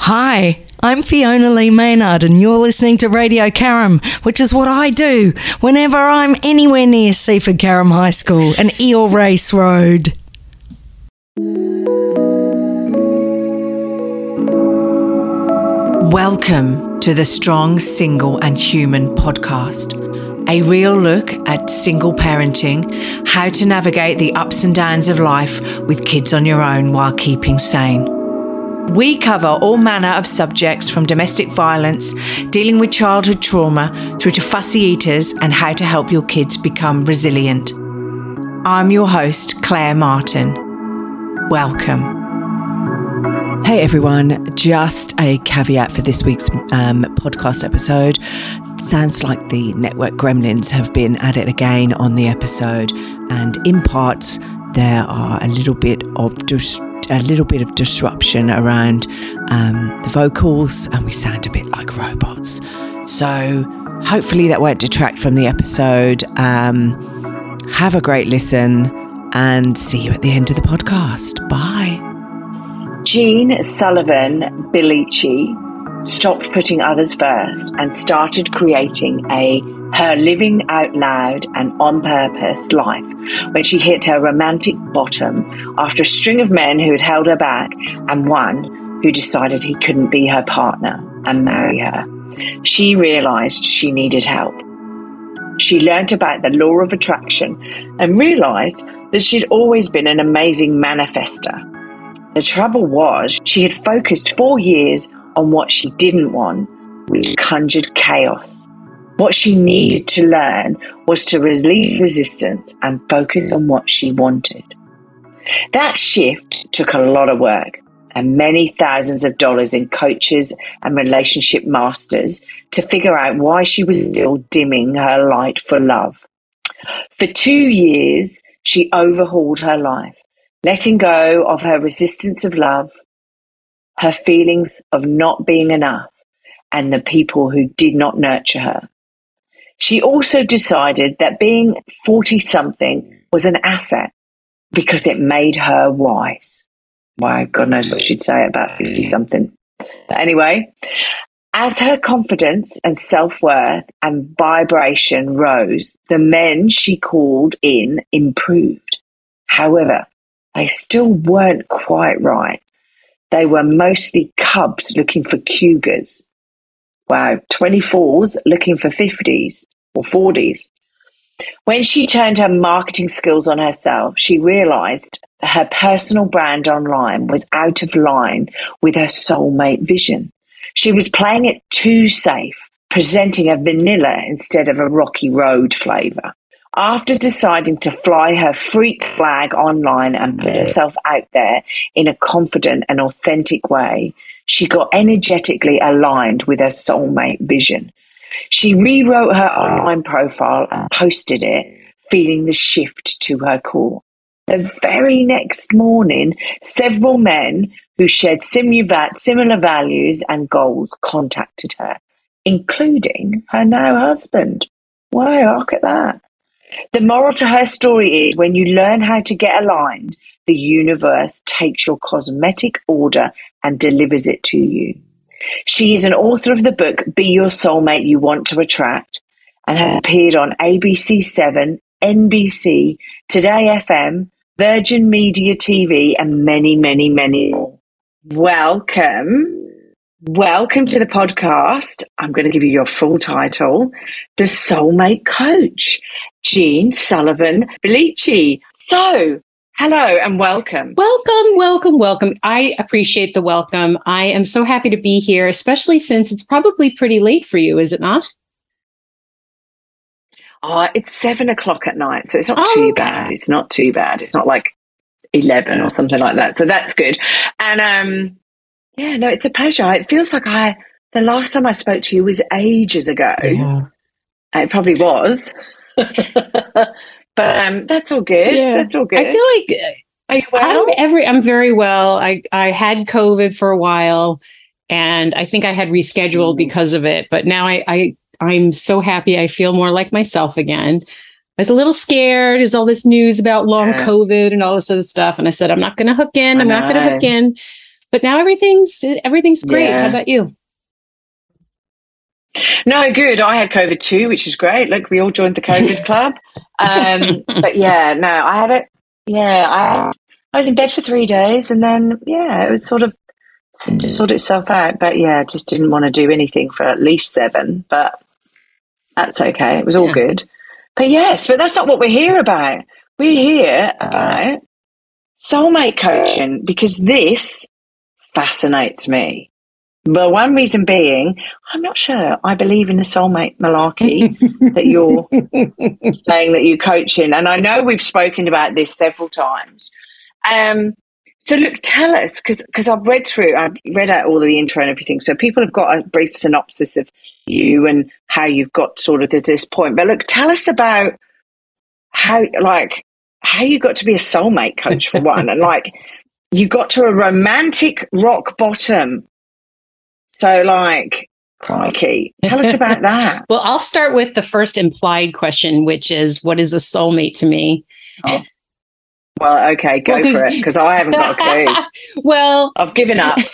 Hi, I'm Fiona Lee Maynard, and you're listening to Radio Carrum, which is what I do whenever I'm anywhere near Seaford Carrum High School and Eel Race Road. Welcome to the Strong, Single and Human podcast. A real look at single parenting, how to navigate the ups and downs of life with kids on your own while keeping sane. We cover all manner of subjects from domestic violence, dealing with childhood trauma, through to fussy eaters and how to help your kids become resilient. I'm your host, Claire Martin. Welcome. Hey everyone, just a caveat for this week's um, podcast episode. Sounds like the network gremlins have been at it again on the episode, and in parts, there are a little bit of dis- a little bit of disruption around um, the vocals, and we sound a bit like robots. So hopefully that won't detract from the episode. Um, have a great listen, and see you at the end of the podcast. Bye. Jean Sullivan Bilici stopped putting others first and started creating a her living out loud and on purpose life when she hit her romantic bottom after a string of men who had held her back and one who decided he couldn't be her partner and marry her. She realized she needed help. She learnt about the law of attraction and realized that she'd always been an amazing manifester. The trouble was, she had focused four years on what she didn't want, which conjured chaos. What she needed to learn was to release resistance and focus on what she wanted. That shift took a lot of work and many thousands of dollars in coaches and relationship masters to figure out why she was still dimming her light for love. For two years, she overhauled her life letting go of her resistance of love, her feelings of not being enough, and the people who did not nurture her. She also decided that being 40 something was an asset because it made her wise. Why, God knows what she'd say about mm. 50 something. But anyway, as her confidence and self worth and vibration rose, the men she called in improved. However, they still weren't quite right. They were mostly cubs looking for cougars. Wow, 24s looking for 50s or 40s. When she turned her marketing skills on herself, she realized her personal brand online was out of line with her soulmate vision. She was playing it too safe, presenting a vanilla instead of a rocky road flavor. After deciding to fly her freak flag online and put herself out there in a confident and authentic way, she got energetically aligned with her soulmate vision. She rewrote her online profile and posted it, feeling the shift to her core. The very next morning, several men who shared similar values and goals contacted her, including her now husband. Wow, look at that. The moral to her story is when you learn how to get aligned, the universe takes your cosmic order and delivers it to you. She is an author of the book Be Your Soulmate You Want to Attract and has appeared on ABC7, NBC, Today FM, Virgin Media TV, and many, many, many more. Welcome. Welcome to the podcast. I'm going to give you your full title The Soulmate Coach. Jean Sullivan Bilici. So, hello and welcome. Welcome, welcome, welcome. I appreciate the welcome. I am so happy to be here, especially since it's probably pretty late for you, is it not? Oh, it's seven o'clock at night, so it's not oh, too okay. bad. It's not too bad. It's not like eleven or something like that. So that's good. And um, yeah, no, it's a pleasure. It feels like I the last time I spoke to you was ages ago. Yeah. It probably was. but um, that's all good. Yeah. That's all good. I feel like are you well? I'm every I'm very well. I I had COVID for a while, and I think I had rescheduled mm. because of it. But now I I I'm so happy. I feel more like myself again. I was a little scared. Is all this news about long yes. COVID and all this other stuff, and I said I'm not going to hook in. I'm not going to hook in. but now everything's everything's great. Yeah. How about you? No, good. I had COVID too, which is great. Look, we all joined the COVID club. Um, but yeah, no, I had it. Yeah, I I was in bed for three days, and then yeah, it was sort of just sorted itself out. But yeah, just didn't want to do anything for at least seven. But that's okay. It was all Yeah. good. But yes, but that's not what we're here about. We're here about soulmate coaching because this fascinates me. Well, one reason being, I'm not sure I believe in the soulmate malarkey that you're saying that you're coaching. And I know we've spoken about this several times. Um, so look, tell us, because I've read through, I've read out all of the intro and everything. So people have got a brief synopsis of you and how you've got sort of to this point. But look, tell us about how, like, how you got to be a soulmate coach for one, and like you got to a romantic rock bottom. So, like, crikey, tell us about that. Well, I'll start with the first implied question, which is, "What is a soulmate to me?" Well, okay, go Well, for it because I haven't got a clue. well, I've given up.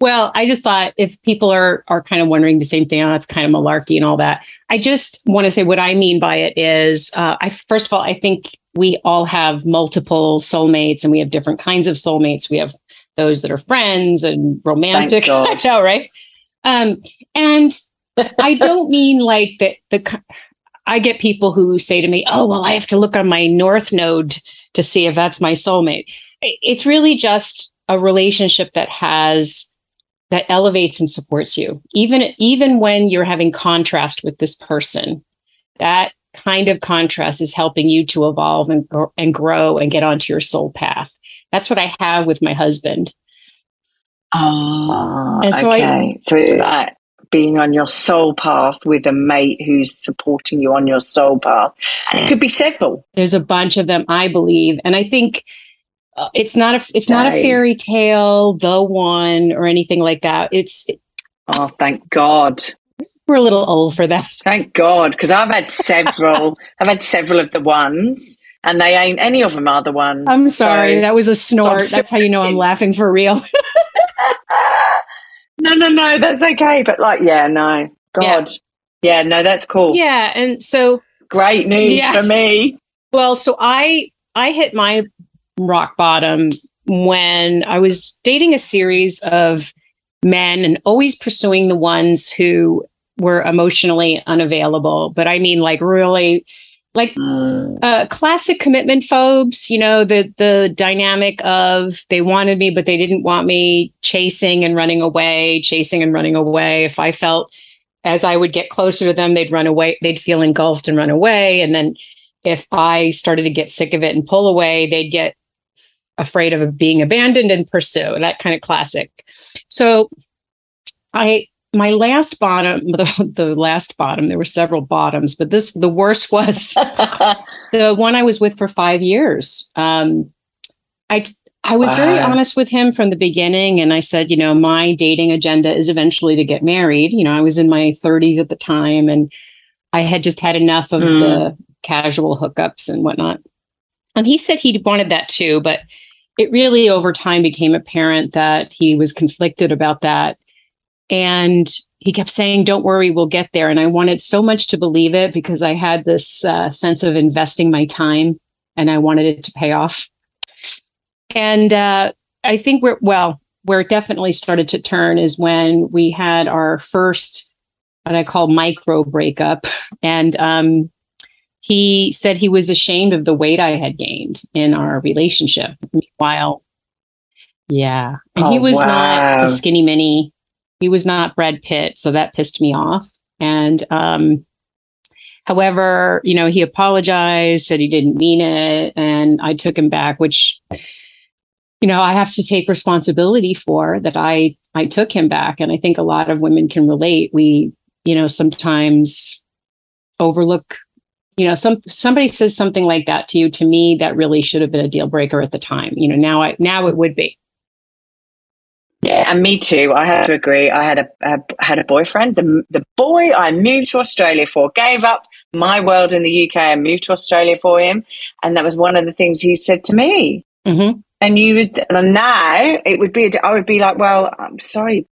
Well, I just thought if people are are kind of wondering the same thing, oh, it's kind of malarkey and all that. I just want to say what I mean by it is, uh, I first of all, I think we all have multiple soulmates, and we have different kinds of soulmates. We have those that are friends and romantic. I know, right? Um, and I don't mean like that. The I get people who say to me, "Oh, well, I have to look on my North Node to see if that's my soulmate." It's really just a relationship that has that elevates and supports you even even when you're having contrast with this person that kind of contrast is helping you to evolve and, and grow and get onto your soul path that's what i have with my husband Oh, And so I- okay. so it's like being on your soul path with a mate who's supporting you on your soul path. And it could be several. there's a bunch of them i believe and i think uh, it's not a it's not a fairy tale the one or anything like that it's Oh, thank God. We're a little old for that Thank God. Because I've had several. I've had several of the ones, and they ain't any of them are the ones. i'm sorry So- that was a snort that's how you know i'm laughing for real no, no, no. That's okay. But like, yeah, no. God. Yeah, no, that's cool. yeah and so Great news Yes. for me. Well, so I I hit my rock bottom when I was dating a series of men and always pursuing the ones who were emotionally unavailable. But I mean like really like Mm. uh, classic commitment phobes, you know, the the dynamic of they wanted me but they didn't want me, chasing and running away, chasing and running away. If I felt as I would get closer to them, they'd run away, they'd feel engulfed and run away. And then if I started to get sick of it and pull away, they'd get afraid of being abandoned and pursue. That kind of classic. So I my last bottom, the, the last bottom, there were several bottoms, but this the worst was the one I was with for five years. Um, I I was very honest with him from the beginning, and I said, you know, my dating agenda is eventually to get married. You know, I was in my 30s at the time, and I had just had enough of Mm. the casual hookups and whatnot. And he said he wanted that too, but it really over time became apparent that he was conflicted about that. And he kept saying, Don't worry, we'll get there. And I wanted so much to believe it because I had this uh, sense of investing my time and I wanted it to pay off. And uh, I think we're, well, where it definitely started to turn is when we had our first, what I call micro breakup. And um, he said he was ashamed of the weight I had gained in our relationship. Meanwhile, yeah. And he Oh, was not a skinny mini. He was not Brad Pitt. So that pissed me off. And um, however, you know, he apologized, said he didn't mean it. And I took him back, which, you know, I have to take responsibility for that I I took him back. And I think a lot of women can relate. We, you know, sometimes overlook you know some somebody says something like that to you to me that really should have been a deal breaker at the time you know now i now it would be Yeah, and me too. I have to agree. I had a, a had a boyfriend. The the boy I moved to Australia for gave up my world in the UK and moved to Australia for him, and that was one of the things he said to me. Mhm. And you would, and now it would be, a, I would be like, well, I'm sorry,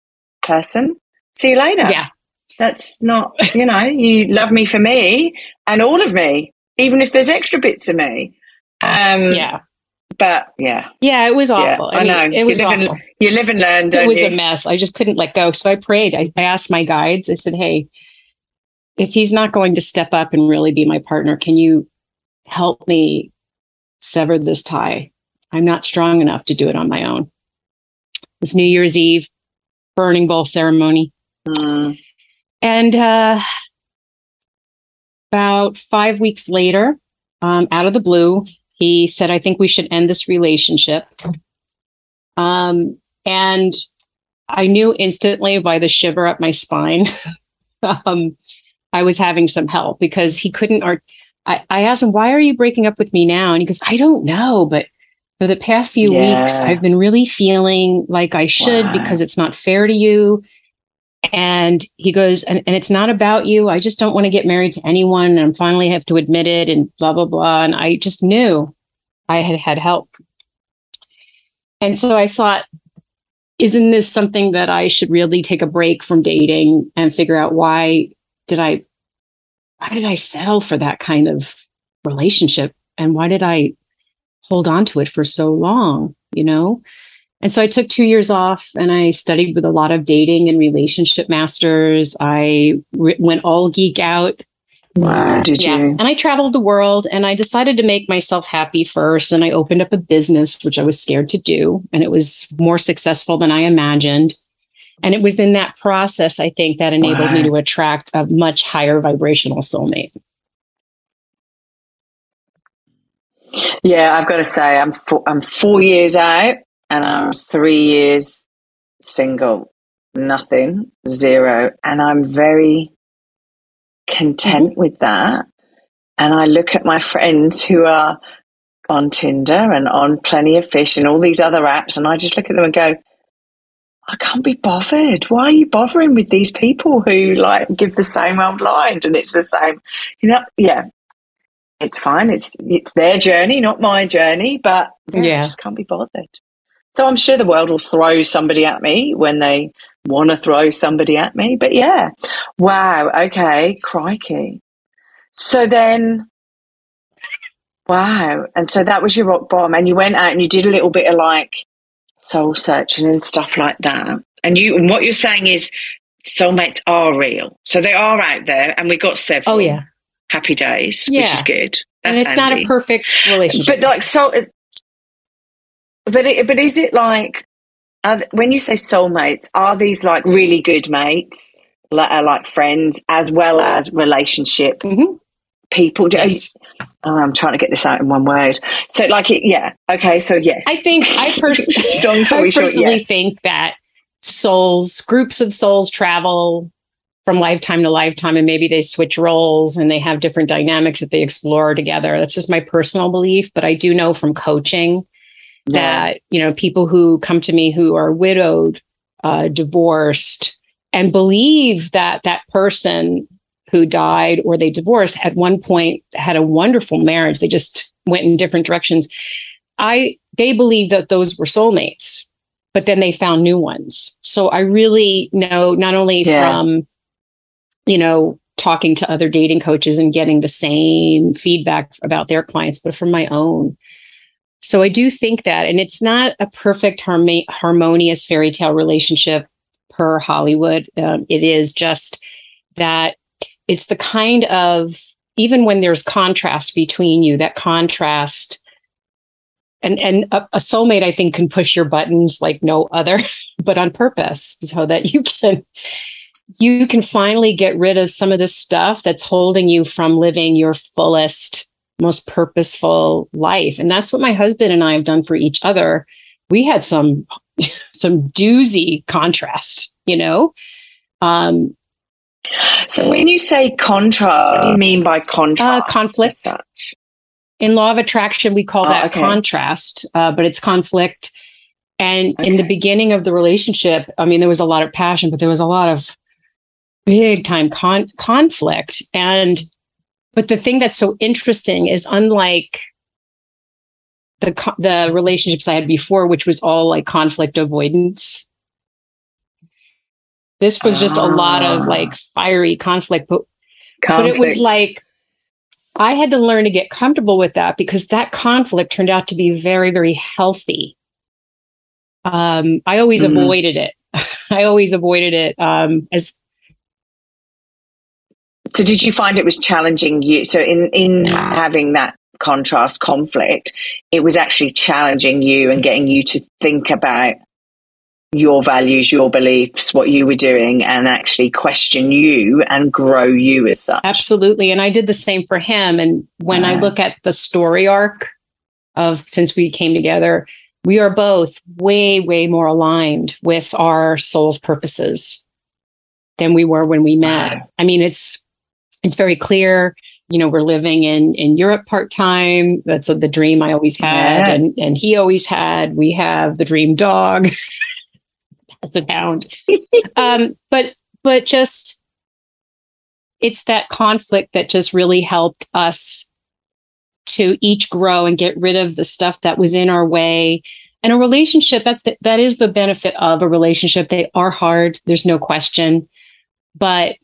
person. See you later. Yeah. That's not, you know, you love me for me and all of me, even if there's extra bits of me. Um, Yeah. But yeah, Yeah, it was awful. yeah, I, mean, know. It was you live, awful. and, you live and learn, it was you? a mess. I just couldn't let go. So I prayed. I, I asked my guides, I said, Hey, if he's not going to step up and really be my partner, can you help me sever this tie? I'm not strong enough to do it on my own. It was New Year's Eve, burning bowl ceremony. Mm. And uh, about five weeks later, um, out of the blue, he said, I think we should end this relationship. Um, and I knew instantly by the shiver up my spine, um, I was having some help because he couldn't. Or I, I asked him, Why are you breaking up with me now? And he goes, I don't know, but for the past few weeks, I've been really feeling like I should Wow. because it's not fair to you. And he goes, and, and it's not about you. I just don't want to get married to anyone. And I'm finally have to admit it and blah, blah, blah. And I just knew I had had help. And so I thought, isn't this something that I should really take a break from dating and figure out why did I, why did I settle for that kind of relationship? And why did I hold on to it for so long, you know? And so I took two years off and I studied with a lot of dating and relationship masters. I re- went all geek out. Wow, did yeah. you? And I traveled the world and I decided to make myself happy first. And I opened up a business, which I was scared to do. And it was more successful than I imagined. And it was in that process, I think, that enabled me to attract a much higher vibrational soulmate. Yeah, I've got to say, I'm four, I'm four years out and I'm three years single. Nothing, zero. And I'm very content with that. And I look at my friends who are on Tinder and on Plenty of Fish and all these other apps, and I just look at them and go, I can't be bothered. Why are you bothering with these people who like give the same old lines and it's the same, you know? Yeah, it's fine. It's it's their journey, not my journey. But yeah, Yeah. I just can't be bothered. So I'm sure the world will throw somebody at me when they want to throw somebody at me. But yeah, wow. Okay, crikey. So then, wow. And so that was your rock bottom, and you went out and you did a little bit of like soul searching and stuff like that. And you and what you're saying is soulmates are real, so they are out there, and we got several. Oh, yeah. happy days, which Yeah. is good. and That's it's not a perfect relationship. But like so, but it, but is it like th- when you say soulmates? Are these like really good mates, like, are like friends, as well as relationship Mhm. people? Yes. oh, I'm trying to get this out in one word. So like it, yeah. Okay, so yes, I think I personally, Long I short, personally yes. think that souls, groups of souls travel from lifetime to lifetime and maybe they switch roles and they have different dynamics that they explore together. That's just my personal belief. But I do know from coaching Yeah. that, you know, people who come to me who are widowed, uh, divorced, and believe that that person who died or they divorced at one point had a wonderful marriage. They just went in different directions. I they believe that those were soulmates, but then they found new ones. So I really know not only Yeah. from you know talking to other dating coaches and getting the same feedback about their clients, but from my own. So I do think that, and it's not a perfect harmo- harmonious fairy tale relationship per Hollywood. Um, it is just that it's the kind of even when there's contrast between you, that contrast and and a, a soulmate i think can push your buttons like no other but on purpose so that you can you can finally get rid of some of the stuff that's holding you from living your fullest most purposeful life and that's what my husband and i have done for each other we had some some doozy contrast you know um So when you say contrast, what do you mean by contrast? Uh, conflict. such? in law of attraction we call Oh, that okay. contrast uh, but it's conflict and in the beginning of the relationship i mean there was a lot of passion but there was a lot of big time con- conflict and but the thing that's so interesting is unlike the the relationships I had before, which was all like conflict avoidance. This was just a lot of Ah. like fiery conflict, but but it was like I had to learn to get comfortable with that because that conflict turned out to be very, very healthy. Um, I always Mhm. avoided it. I always avoided it um, as So did you find it was challenging you? So in in having that contrast conflict, it was actually challenging you and getting you to think about your values, your beliefs, what you were doing, and actually question you and grow you as such. absolutely. And I did the same for him. And when I look at the story arc of since we came together, we are both way, way more aligned with our soul's purposes than we were when we met. Wow. I mean, it's it's very clear. You know, we're living in in Europe part time. That's the dream I always had, and and he always had. We have the dream dog. That's a hound. um, but but just it's that conflict that just really helped us to each grow and get rid of the stuff that was in our way and a relationship that's the, that is the benefit of a relationship they are hard there's no question but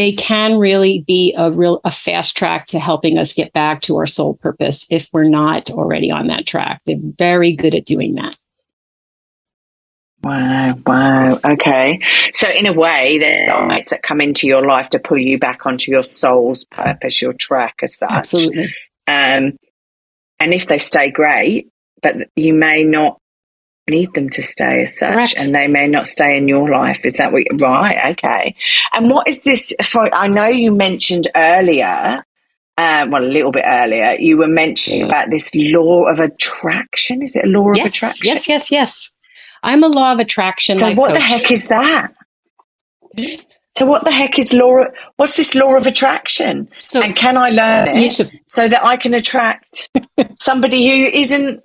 they can really be a real a fast track to helping us get back to our soul purpose if we're not already on that track they're very good at doing that Wow, wow. Okay. So in a way, there's soulmates that come into your life to pull you back onto your soul's purpose, your track as such. absolutely Um, and if they stay great, but you may not need them to stay as such, Correct. and they may not stay in your life. Is that what? You, right. Okay. And what is this? Sorry, I know you mentioned earlier. Uh, well, a little bit earlier, you were mentioning about this law of attraction. Is it a law of attraction? yes yes yes i'm a law of attraction So what the heck is that? So what the heck is law? What's this law of attraction? so And can I learn it Yes. so that I can attract somebody who isn't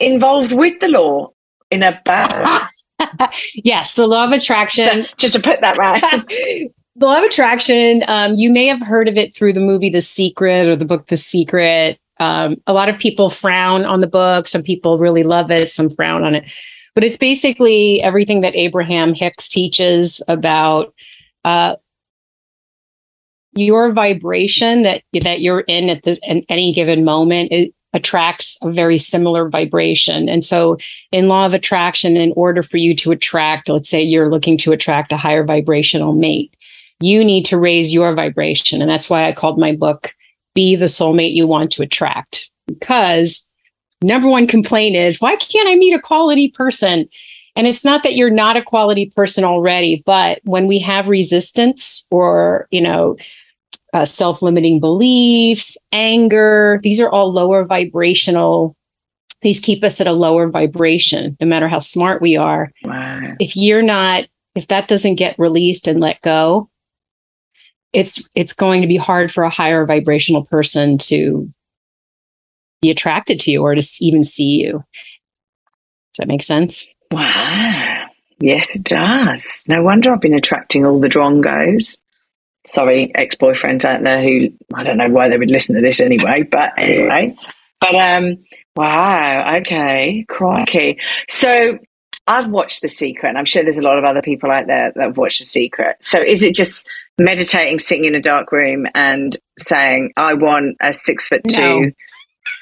involved with the law in a yes the law of attraction. Just to put that right. the law of attraction um, you may have heard of it through the movie the secret or the book the secret. Um, a lot of people frown on the book. Some people really love it. Some frown on it. But it's basically everything that abraham hicks teaches about uh, your vibration that that you're in at this at any given moment. It attracts a very similar vibration. And so in law of attraction in order for you to attract let's say you're looking to attract a higher vibrational mate you need to raise your vibration. And that's why i called my book be the soulmate you want to attract. Because number one complaint is why can't i meet a quality person? And it's not that you're not a quality person already but when we have resistance or you know uh, self-limiting beliefs anger these are all lower vibrational these keep us at a lower vibration no matter how smart we are wow. if you're not if that doesn't get released and let go it's it's going to be hard for a higher vibrational person to be attracted to you or to even see you does that make sense Wow. Yes, it does. No wonder I've been attracting all the drongos. Sorry, ex boyfriends out there who I don't know why they would listen to this anyway, but anyway. But um wow, okay, crikey. So I've watched The Secret, and I'm sure there's a lot of other people out there that have watched The Secret. So is it just meditating, sitting in a dark room and saying, I want a six foot two No.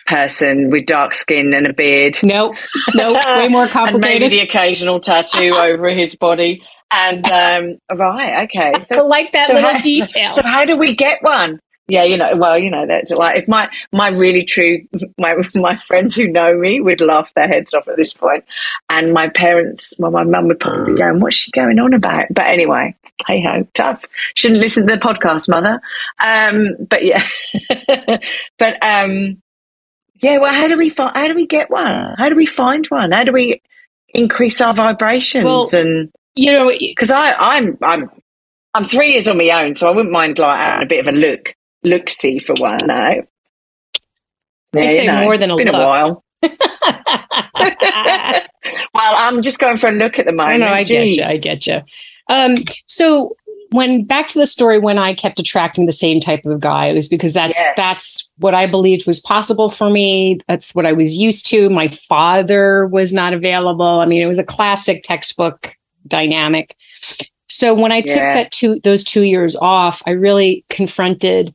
person with dark skin and a beard? nope nope way more and maybe the occasional tattoo over his body. And um, right, okay. I So, like that so little how, detail so how do we get one? Yeah, you know, well, you know, that's like if my my really true my my friends who know me would laugh their heads off at this point, and my parents, well, my mum would probably be going, "What's she going on about?" But anyway, hey ho, tough. Shouldn't listen to the podcast, mother. Um, but yeah, but um, yeah. Well, how do we find? How do we get one? How do we find one? How do we increase our vibrations Well, and you know because I I'm I'm I'm three years on my own, so I wouldn't mind like having a bit of a look look see for one now. I'd say more than it's a been look. a while. well, I'm just going for a look at the I moment. know, I get you. I get you. Um, so when back to the story when I kept attracting the same type of guy, it was because that's Yes. that's what I believed was possible for me. That's what I was used to. My father was not available. I mean, it was a classic textbook dynamic. So when I took that two those two years off, I really confronted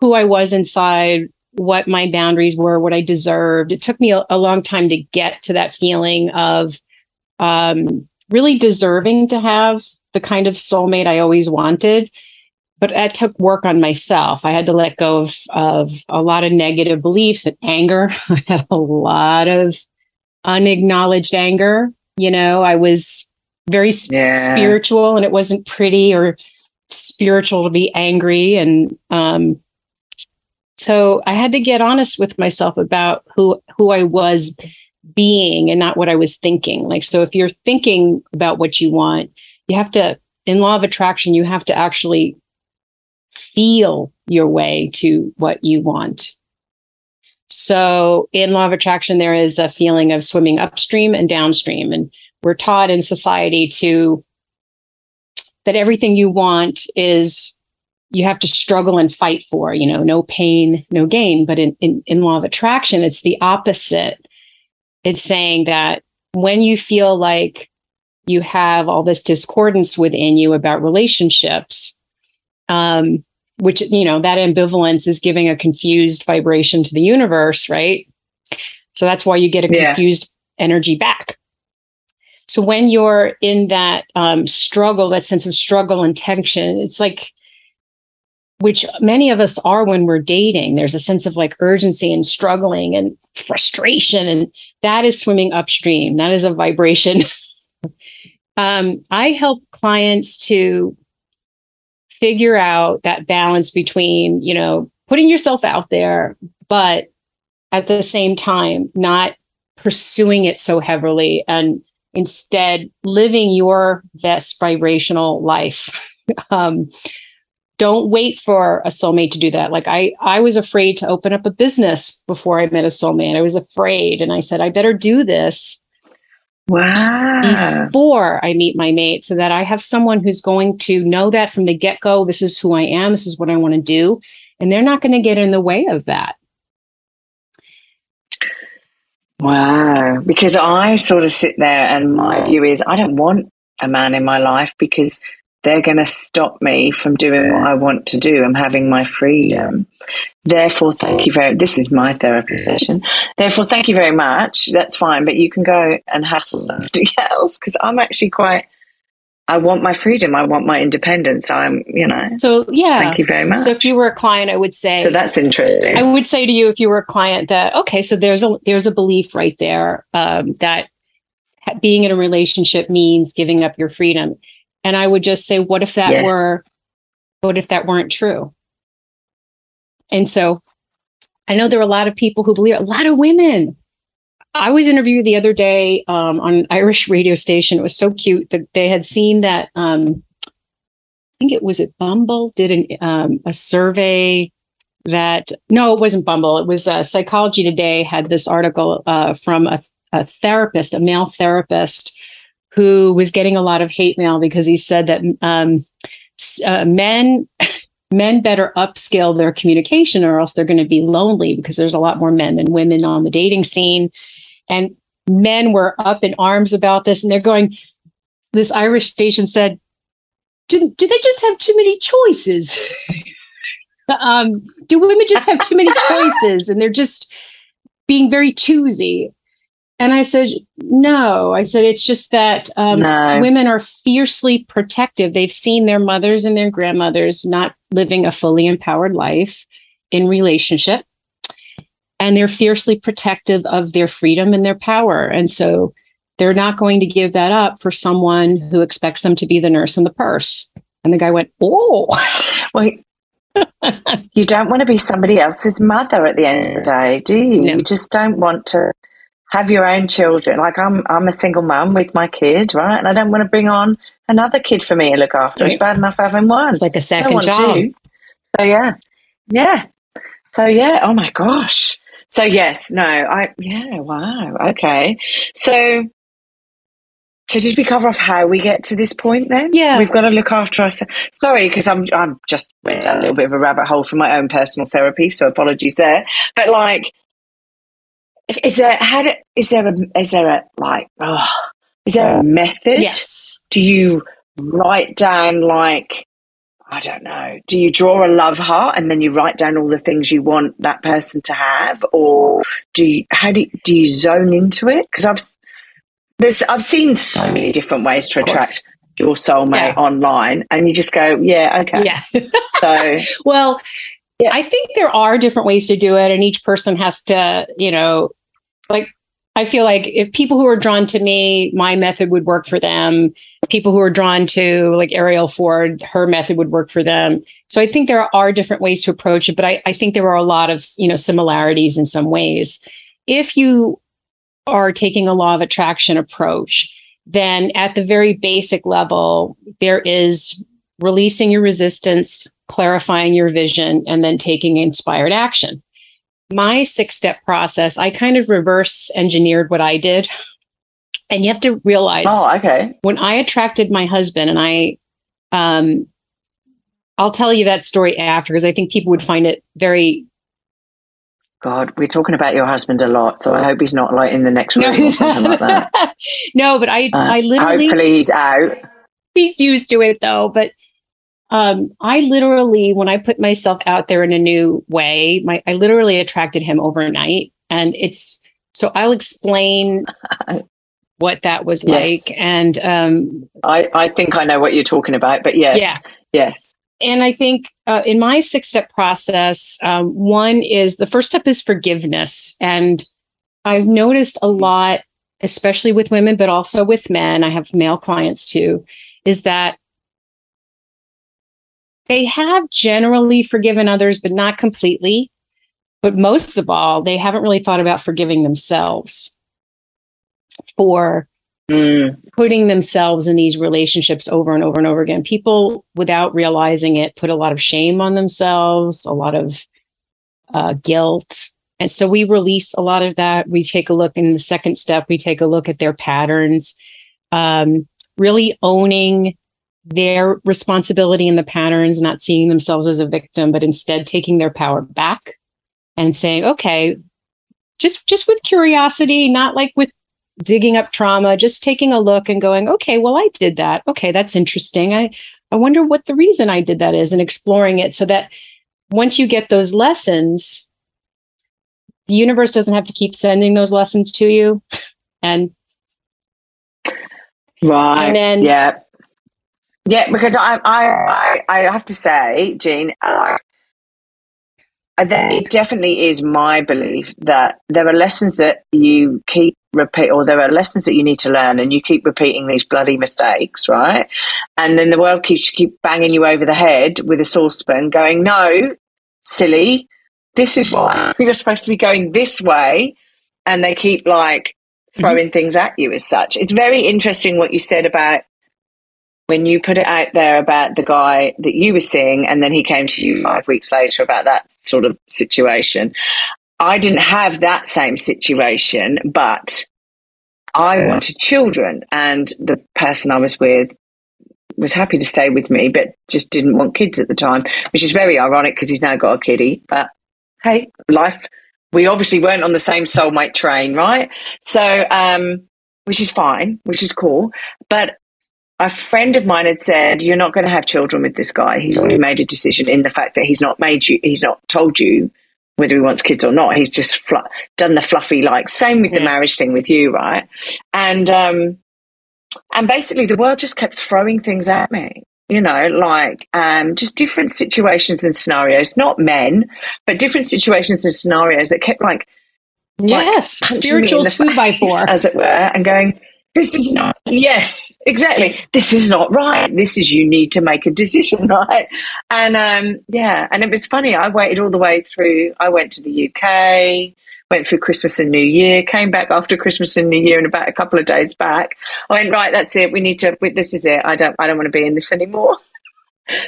who I was inside, what my boundaries were, what I deserved. It took me a, a long time to get to that feeling of um, really deserving to have the kind of soulmate I always wanted. But that took work on myself. I had to let go of, of a lot of negative beliefs and anger. I had a lot of unacknowledged anger. You know, I was very Yeah. spiritual and it wasn't pretty or spiritual to be angry. And um, so I had to get honest with myself about who who I was being and not what I was thinking. Like, so if you're thinking about what you want, you have to, in law of attraction, you have to actually feel your way to what you want. So in law of attraction, there is a feeling of swimming upstream and downstream. And we're taught in society to that everything you want is you have to struggle and fight for, you know, no pain, no gain. But in, in, in law of attraction, it's the opposite. It's saying that when you feel like you have all this discordance within you about relationships, um, which, you know, that ambivalence is giving a confused vibration to the universe, right? So that's why you get a Yeah. confused energy back. So when you're in that um, struggle, that sense of struggle and tension, it's like, which many of us are when we're dating. There's a sense of like urgency and struggling and frustration, and that is swimming upstream. That is a vibration. um, I help clients to figure out that balance between, you know, putting yourself out there, but at the same time, not pursuing it so heavily and instead living your best vibrational life. um, don't wait for a soulmate to do that. Like I, I was afraid to open up a business before I met a soulmate. I was afraid, and I said I better do this Wow. before I meet my mate, so that I have someone who's going to know that from the get go. This is who I am. This is what I want to do, and they're not going to get in the way of that. Wow. Because I sort of sit there and my view is I don't want a man in my life because they're going to stop me from doing what I want to do. I'm having my freedom. Therefore, thank you very This is my therapy session. Therefore, thank you very much. That's fine. But you can go and hassle somebody else because I'm actually quite, I want my freedom. I want my independence. I'm, you know, So yeah. thank you very much. So if you were a client, I would say so that's interesting. I would say to you, if you were a client, that okay, so there's a there's a belief right there um, that being in a relationship means giving up your freedom, and I would just say, what if that Yes. were, what if that weren't true? And so, I know there are a lot of people who believe a lot of women. I was interviewed the other day um, on an Irish radio station. It was so cute that they had seen that. Um, I think it was at Bumble did an, um, a survey that no, it wasn't Bumble. It was uh, Psychology Today had this article uh, from a, a therapist, a male therapist, who was getting a lot of hate mail because he said that um, uh, men men better upscale their communication or else they're going to be lonely because there's a lot more men than women on the dating scene, and men were up in arms about this, and they're going. This Irish station said, "Do, do they just have too many choices?" um, do women just have too many choices and they're just being very choosy? And I said, no. I said, it's just that um, No. women are fiercely protective. They've seen their mothers and their grandmothers not living a fully empowered life in relationship. And they're fiercely protective of their freedom and their power. And so they're not going to give that up for someone who expects them to be the nurse in the purse. And the guy went, oh. Well, you don't want to be somebody else's mother at the end of the day, do you? No. You just don't want to have your own children. Like I'm, I'm a single mum with my kid, right? And I don't want to bring on another kid for me to look after. It's bad enough having one. It's like a second job. two. So yeah, yeah. So yeah. Oh my gosh. So yes, no. I yeah. Wow. Okay. So So did we cover off how we get to this point then? Yeah. We've got to look after ourselves. Sorry, because I'm I'm just went down a little bit of a rabbit hole for my own personal therapy, so apologies there. But like is there how do, is there a is there a like oh, is there a method? Yes. Do you write down like I don't know. Do you draw a love heart and then you write down all the things you want that person to have, or do you how do you, do you zone into it? Because I've there's I've seen so many different ways to attract your soulmate Yeah. online, and you just go, yeah, okay. Yeah. So Well, Yeah. I think there are different ways to do it, and each person has to, you know, like I feel like if people who are drawn to me, my method would work for them. People who are drawn to like Arielle Ford, her method would work for them. So I think there are different ways to approach it, but I, I think there are a lot of you know similarities in some ways. If you are taking a law of attraction approach, then at the very basic level, there is releasing your resistance, clarifying your vision, and then taking inspired action. My six step process, I kind of reverse engineered what I did. And you have to realize oh, okay. when I attracted my husband, and I, um, I'll tell you that story after because I think people would find it very. God, we're talking about your husband a lot, so I hope he's not like in the next room or something like that. no, but I, Uh, I literally. hopefully he's out. he's used to it though but um i literally when i put myself out there in a new way my i literally attracted him overnight and it's so i'll explain what that was Yes. like. And um I, I think I know what you're talking about, but yes, Yeah. yes, and i think uh, in my six step process um, one is the first step is forgiveness. And i've noticed a lot especially with women but also with men i have male clients too is that they have generally forgiven others but not completely. But most of all they haven't really thought about forgiving themselves for Mm, putting themselves in these relationships over and over and over again. People, without realizing it, put a lot of shame on themselves, a lot of uh, guilt. And so we release a lot of that. We take a look in the second step, we take a look at their patterns, um, really owning their responsibility in the patterns, not seeing themselves as a victim, but instead taking their power back and saying, okay, just just with curiosity, not like with digging up trauma, just taking a look and going, okay, well, I did that. Okay, that's interesting. I, I wonder what the reason I did that is and exploring it so that once you get those lessons, the universe doesn't have to keep sending those lessons to you. And right. And then- yeah, yeah, because I, I, I, have to say, Jean, I, I- that it definitely is my belief that there are lessons that you keep repeat, or there are lessons that you need to learn, and you keep repeating these bloody mistakes, right? And then the world keeps keep banging you over the head with a saucepan, going, "No, silly, this is why you're supposed to be going this way," and they keep like mm-hmm. throwing things at you as such. It's very interesting what you said about when you put it out there about the guy that you were seeing and then he came to you five weeks later about that sort of situation. I didn't have that same situation, but I wanted children and the person I was with was happy to stay with me, but just didn't want kids at the time, which is very ironic because he's now got a kiddie. But hey, life, we obviously weren't on the same soulmate train, right? So, um, which is fine, which is cool. But a friend of mine had said, "You're not going to have children with this guy. He's already made a decision in the fact that he's not made you. He's not told you whether he wants kids or not. He's just fl- done the fluffy like. Same with the marriage thing with you, right? And um, and basically, the world just kept throwing things at me. You know, like um, just different situations and scenarios, not men, but different situations and scenarios that kept like yes, in spiritual two by four. as it were, and going, "This is not." Yes, exactly. This is not right. This is you need to make a decision, right? And um, yeah, and it was funny. I waited all the way through. I went to the UK, went through Christmas and New Year, came back after Christmas and New Year, and about a couple of days back, I went right. That's it. We need to. we- This is it. I don't. I don't want to be in this anymore.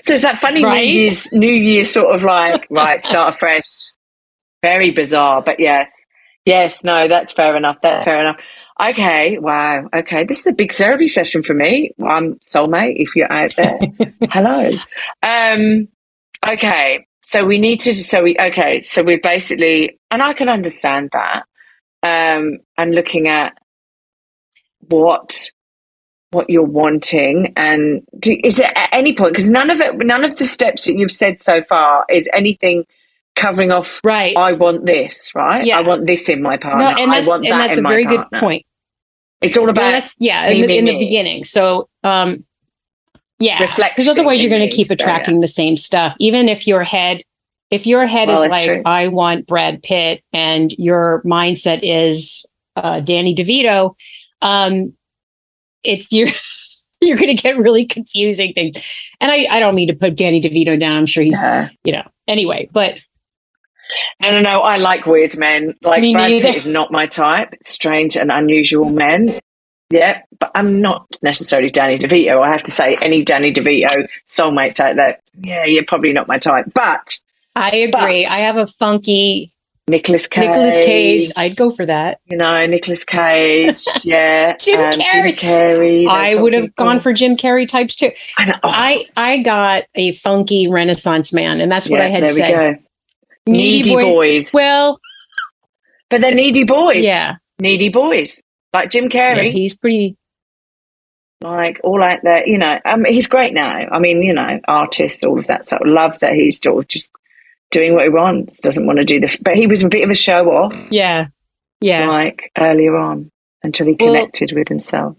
So it's that funny Right? New Year's New Year sort of like right, start afresh. Very bizarre, but yes, yes, no, that's fair enough. That's fair enough. Okay, wow. Okay, this is a big therapy session for me. I'm soulmate. If you're out there, hello. Um, okay, so we need to. So we okay. So we're basically, and I can understand that. Um, and looking at what what you're wanting, and do, is it at any point because none of it, none of the steps that you've said so far is anything covering off right. I want this right? Yeah. i want this in my partner. No, and i that's and that's a very partner. good point. It's all about well, that's yeah me, in the, me, in the beginning. So um yeah because otherwise you're going to me, keep so, attracting the same stuff. Even if your head if your head Well, is like true. i want brad pitt and your mindset is uh, danny devito um it's you're you're going to get really confusing things. And i i don't mean to put danny devito down. I'm sure he's Yeah. you know anyway but No, no, no. I like weird men. Like Me Brad neither. Pitt is not my type. Strange and unusual men. Yeah, but I'm not necessarily Danny DeVito. I have to say, any Danny DeVito soulmates out there, yeah, you're probably not my type. But i agree But- i have a funky Nicolas Cage, Nicolas Cage. I'd go for that. you know, Nicolas Cage, yeah, Jim um, Carrey. Jim Carrey. I would have gone for Jim Carrey types too. I know. Oh, I I got a funky Renaissance man, and that's what yeah, I had said. Go. Needy, boys. Well, but they're needy boys. yeah, needy boys like Jim yeah, Carrey. he's pretty. like all out there, you know. Um, he's great now. I mean, you know, artist, all of that sort of love that he's sort of just doing what he wants. Doesn't want to do the, but he was a bit of a show off, Yeah, yeah. like earlier on until he Well- connected with himself.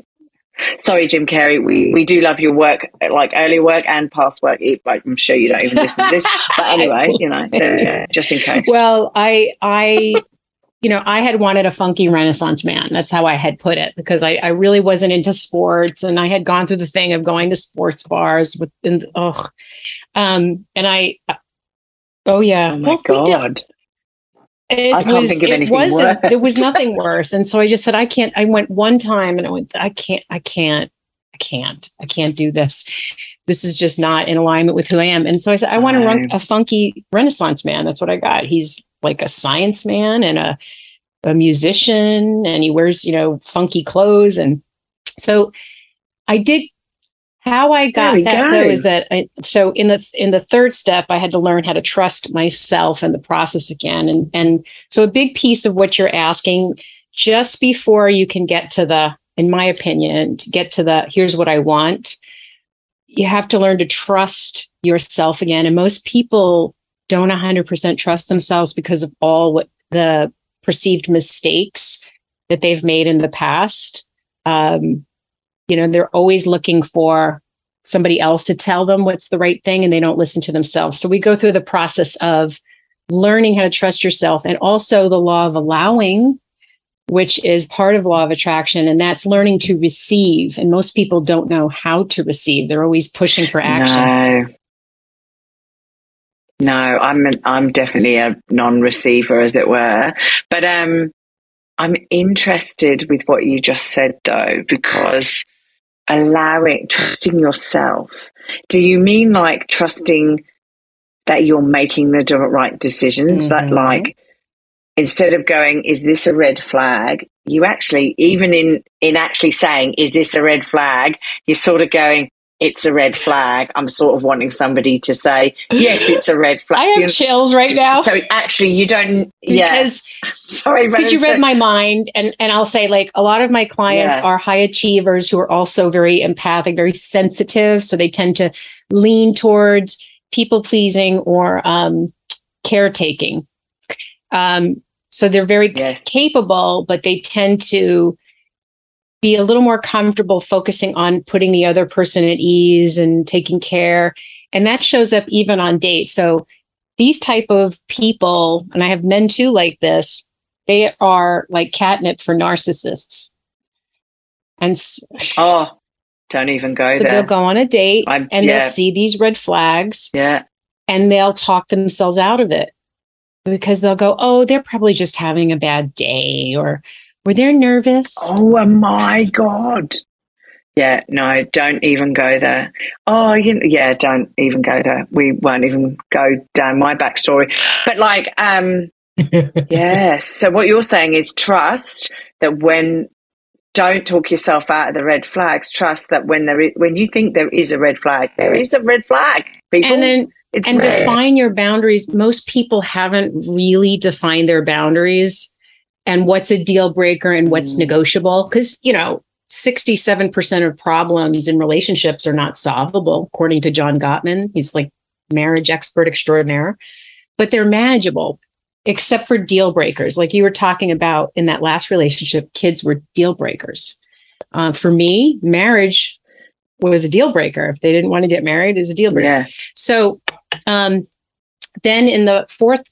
Sorry, Jim Carrey. We we do love your work, like early work and past work. Like, I'm sure you don't even listen to this, but anyway, you know, uh, just in case. Well, I I. You know, I had wanted a funky Renaissance man. That's how I had put it because I, I really wasn't into sports, and I had gone through the thing of going to sports bars with, and oh, um, and I, oh yeah, oh my Well, god, It I can't think of it wasn't, worse. There was nothing worse, and so I just said, "I can't." I went one time, and I went, "I can't. I can't. I can't. I can't do this. This is just not in alignment with who I am." And so I said, "I want to run- a funky Renaissance man." That's what I got. He's like a science man and a a musician, and he wears you know funky clothes, and so I did. How I got that go. though is that I, so in the in the third step I had to learn how to trust myself and the process again. And and so a big piece of what you're asking just before you can get to the in my opinion to get to the here's what I want you have to learn to trust yourself again. And most people don't 100% trust themselves because of all what the perceived mistakes that they've made in the past. Um, you know they're always looking for somebody else to tell them what's the right thing and they don't listen to themselves so we go through the process of learning how to trust yourself and also the law of allowing which is part of law of attraction and that's learning to receive and most people don't know how to receive they're always pushing for action No. No, I'm an, I'm definitely a non-receiver, as it were. But um, I'm interested with what you just said, though, because allowing, trusting yourself. Do you mean like trusting that you're making the right decisions? That Mhm. like instead of going, "Is this a red flag?" You actually, even in in actually saying, "Is this a red flag?" You're sort of going, "It's a red flag." I'm sort of wanting somebody to say, "Yes, it's a red flag." i have chills right now So actually, you don't. Yeah, because sorry, because you read my mind and and i'll say like a lot of my clients Yeah. are high achievers who are also very empathic very sensitive so they tend to lean towards people pleasing or um caretaking um so they're very Yes. capable but they tend to be a little more comfortable focusing on putting the other person at ease and taking care and that shows up even on dates so these type of people and i have men too like this they are like catnip for narcissists and s- Oh, don't even go so there. they'll go on a date I'm- and yeah. they'll see these red flags yeah, and they'll talk themselves out of it because they'll go oh they're probably just having a bad day or were they nervous Oh my god. Yeah, no, don't even go there. Oh, you, yeah, don't even go there. We won't even go down my backstory. But like, um, yes. So what you're saying is trust that when don't talk yourself out of the red flags. Trust that when there is, when you think there is a red flag, there is a red flag. People, and then it's and red. define your boundaries. Most people haven't really defined their boundaries and what's a deal breaker and what's Mm. negotiable. Because, you know, 67% of problems in relationships are not solvable, according to John Gottman. He's like marriage expert extraordinaire, but they're manageable, except for deal breakers. Like you were talking about in that last relationship, kids were deal breakers. Uh, for me, marriage was a deal breaker. If they didn't want to get married, is a deal breaker. yeah, So um, then in the fourth,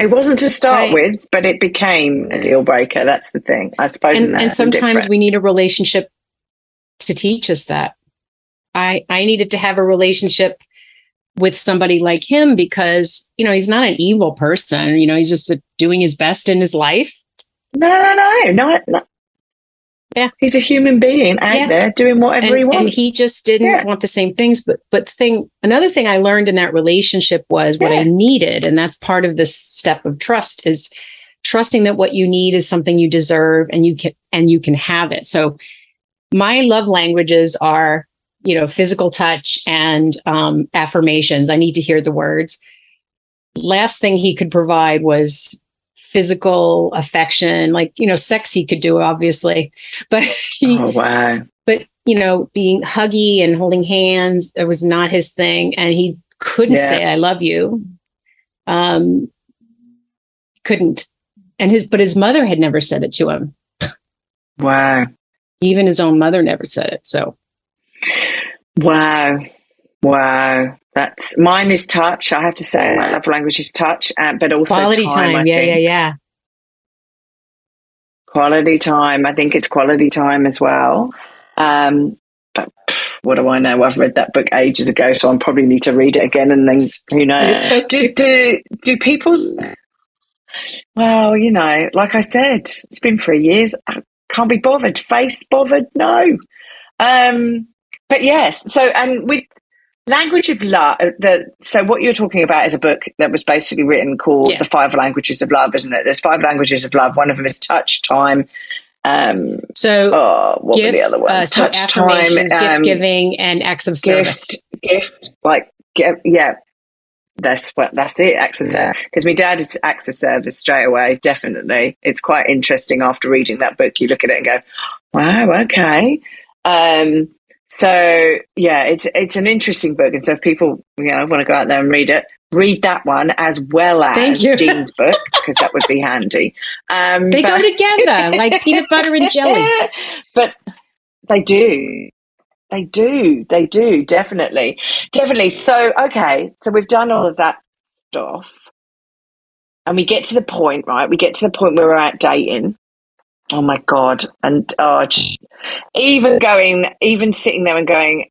it wasn't to start Right. with, but it became a deal breaker. That's the thing, I suppose. and, and sometimes we need a relationship to teach us that. I I needed to have a relationship with somebody like him because you know he's not an evil person. You know he's just doing his best in his life. No, no, no, no, no. Yeah. he's a human being out Yeah. there doing whatever and, he wants. and he just didn't Yeah. want the same things but but thing another thing i learned in that relationship was what i needed and that's part of this step of trust is trusting that what you need is something you deserve and you can and you can have it so my love languages are you know physical touch and um, affirmations i need to hear the words last thing he could provide was physical affection like you know sex he could do obviously but he oh wow, but you know being huggy and holding hands it was not his thing and he couldn't Yeah. say i love you. Um couldn't. And his but his mother had never said it to him. Wow, even his own mother never said it so. Wow, wow. That's mine is touch. I have to say, my love language is touch, uh, but also quality time. time, yeah think. yeah yeah Quality time. I think it's quality time as well. Um, but what do I know? I've read that book ages ago, so I probably need to read it again. And then who knows? So do, do do people? Well, you know, like I said, it's been three years. I can't be bothered. Face bothered? No. Um, but yes. So, and with language of love, the so what you're talking about is a book that was basically written called Yeah. "The Five Languages of Love," isn't it? There's five languages of love. One of them is touch, time. Um, so oh, what were the other uh, ones? so touch, time, gift um, giving and acts of service gift, gift, like gi- yeah. That's what that's it. Acts of service. Because my dad is acts of service straight away. Definitely, it's quite interesting after reading that book. You look at it and go, "Wow, okay." Um, so yeah, it's it's an interesting book, and so if people you know want to go out there and read it, read that one as well as you. Jean's book because that would be handy. Um, they but- go together like peanut butter and jelly but they do. They do. They do. Definitely. Definitely. So, okay. So we've done all of that stuff. And we get to the point, right? We get to the point where we're out dating. Oh my God. And oh, just even going, even sitting there and going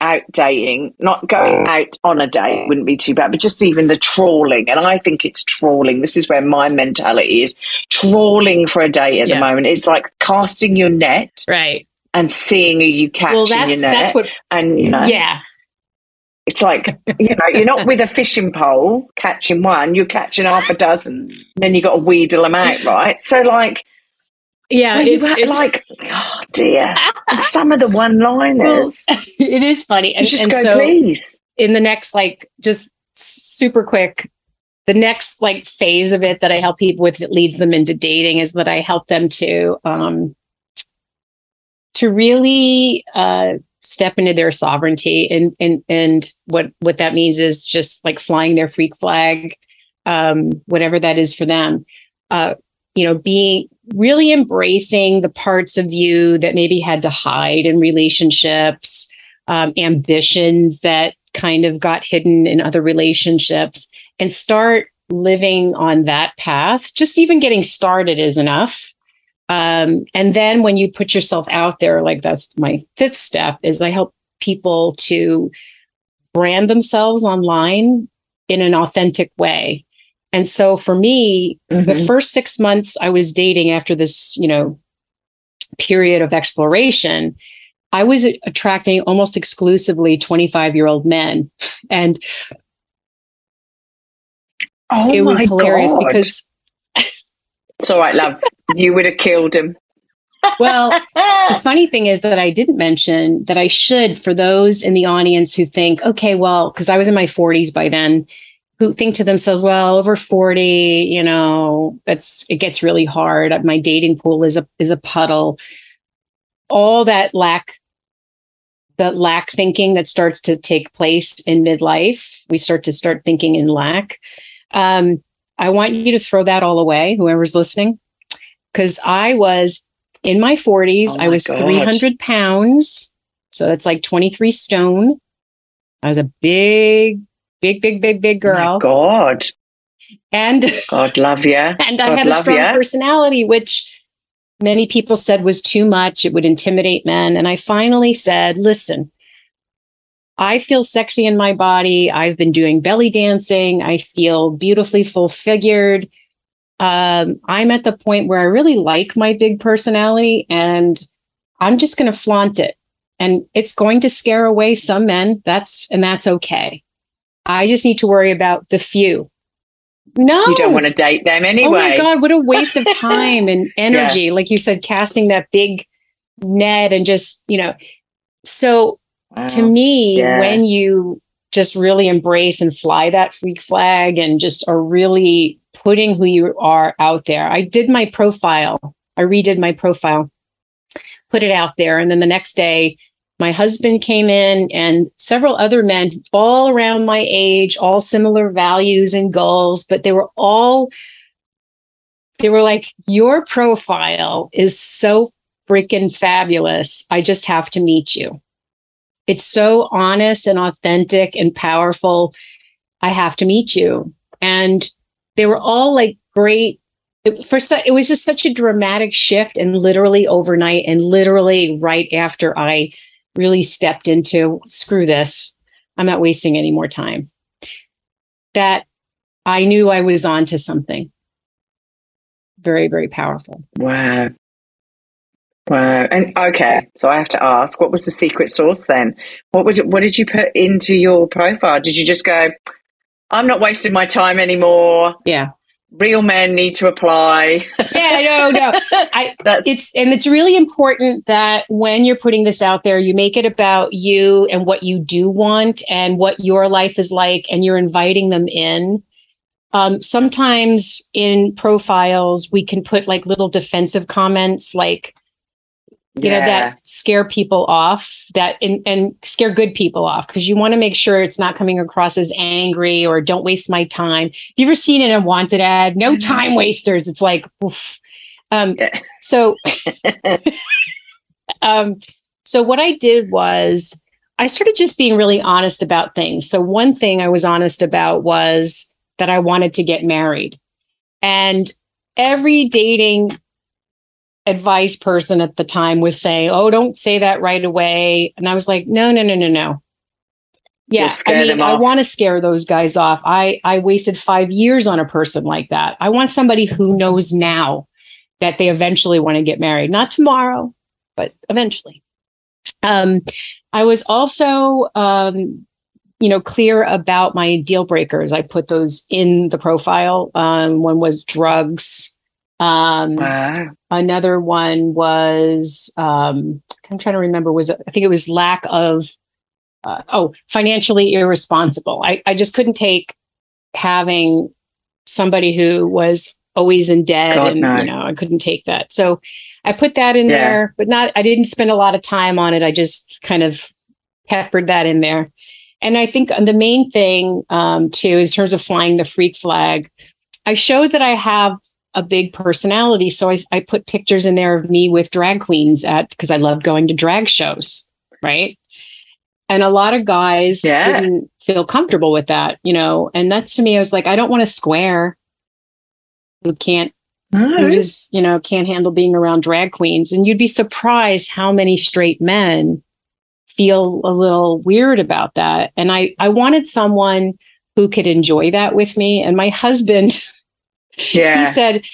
out dating, not going mm. out on a date wouldn't be too bad, but just even the trawling. And I think it's trawling. This is where my mentality is trawling for a date at Yeah. the moment. It's like casting your net right and seeing who you catch well that's your net. that's what and you know, yeah it's like you know, you're not with a fishing pole catching one, you're catching half a dozen. Then you got to wheedle them out, right? So like, yeah it's, it's like, oh dear, and some of the one-liners, it is funny you and, just and go, so please. in the next like just super quick the next like phase of it that i help people with that leads them into dating is that i help them to um to really uh step into their sovereignty and and and what what that means is just like flying their freak flag um whatever that is for them. Uh you know being really embracing the parts of you that maybe had to hide in relationships um, ambitions that kind of got hidden in other relationships and start living on that path. Just even getting started is enough. Um, and then when you put yourself out there, like that's my fifth step, is I help people to brand themselves online in an authentic way. And so for me, the Mhm. first six months I was dating after this, you know, period of exploration, I was attracting almost exclusively 25 year old men. And Oh it was hilarious God. because it's all right, love. You would have killed him. well, the funny thing is that I didn't mention that I should for those in the audience who think, okay, well, because I was in my 40s by then, who think to themselves, well, over 40, you know, that's it gets really hard. My dating pool is a is a puddle. All that lack the lack thinking that starts to take place in midlife. We start to start thinking in lack. Um, I want you to throw that all away, whoever's listening, because I was in my 40s. Oh my I was God. 300 pounds. So that's like 23 stone. I was a big, big, big, big, big Oh girl. God. and God love you. and I had a strong ya. personality, which many people said was too much. It would intimidate men. And I finally said, listen, I feel sexy in my body. I've been doing belly dancing. I feel beautifully full figured. Um, I'm at the point where I really like my big personality and I'm just going to flaunt it. And it's going to scare away some men. That's, and that's okay. I just need to worry about the few. No, You don't want to date them anyway. Oh my God, what a waste of time and energy. Like you said, casting that big net and just, you know. So Wow. to me, Yeah. when you just really embrace and fly that freak flag and just are really putting who you are out there. I did my profile, I redid my profile, put it out there. And then the next day, my husband came in and several other men, all around my age, all similar values and goals, but they were all, they were like, Your profile is so freaking fabulous. I just have to meet you. It's so honest and authentic and powerful. I have to meet you. And they were all like great. It, first, it was just such a dramatic shift and literally overnight and literally right after I really stepped into screw this. I'm not wasting any more time. That I knew I was on to something very, very powerful. Wow. Wow. And okay, so I have to ask, what was the secret sauce then? What would what did you put into your profile? Did you just go, I'm not wasting my time anymore. Yeah. Real men need to apply. Yeah, no, no. I That's it's and it's really important that when you're putting this out there you make it about you and what you do want and what your life is like and you're inviting them in um, sometimes in profiles we can put like little defensive comments like you know that scare people off that and, and scare good people off because you want to make sure it's not coming across as angry or don't waste my time. You ever seen in a wanted ad? No time wasters. It's like oof. um Yeah. so um so what i did was i started just being really honest about things. So one thing i was honest about was that i wanted to get married. And every dating advice person at the time was saying, "Oh, don't say that right away." And I was like, "No, no, no, no, no." Yeah, I mean, I want to scare those guys off. I I wasted 5 years on a person like that. I want somebody who knows now that they eventually want to get married, not tomorrow, but eventually. Um I was also um you know clear about my deal breakers. I put those in the profile. Um one was drugs. Um wow. another one was um i'm trying to remember was i think it was lack of uh, oh financially irresponsible I, I just couldn't take having somebody who was always in debt God, and no. you know i couldn't take that so i put that in Yeah. there but not i didn't spend a lot of time on it i just kind of peppered that in there and i think the main thing um, too is in terms of flying the freak flag i showed that i have a big personality. So I, I put pictures in there of me with drag queens at because I love going to drag shows, right? And a lot of guys Yeah. didn't feel comfortable with that, you know. And that's to me, I was like, I don't want to square who can't, No. who just, you know, can't handle being around drag queens. And you'd be surprised how many straight men feel a little weird about that. And I, I wanted someone who could enjoy that with me. And my husband, yeah. he said,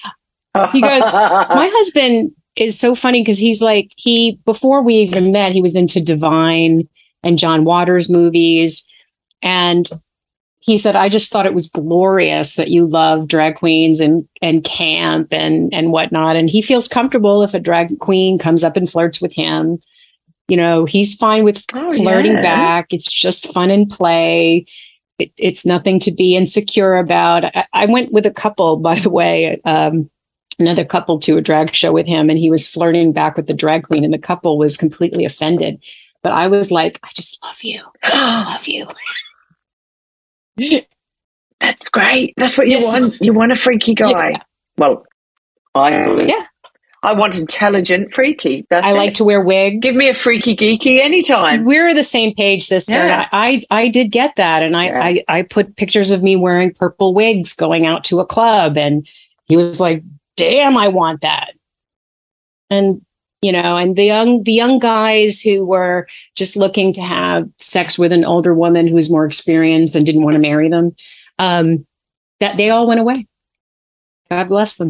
he goes, my husband is so funny because he's like he before we even met he was into divine and john waters movies and he said, I just thought it was glorious that you love drag queens and and camp and and whatnot. And he feels comfortable if a drag queen comes up and flirts with him. You know, he's fine with Oh, flirting yeah. back. It's just fun and play. It, it's nothing to be insecure about. I, I went with a couple, by the way, um, another couple to a drag show with him, and he was flirting back with the drag queen, and the couple was completely offended. But I was like, I just love you. I just love you. That's great. That's what you Yes. want. You want a freaky guy. Yeah. Well, I sort of. Yeah. I want intelligent freaky. That's I it. like to wear wigs. give me a freaky geeky anytime. We're the same page, sister. Yeah. I, I I did get that, and I, Yeah. I I put pictures of me wearing purple wigs going out to a club, and he was like, "Damn, I want that." And you know, and the young the young guys who were just looking to have sex with an older woman who was more experienced and didn't want to marry them, um, that they all went away. God bless them.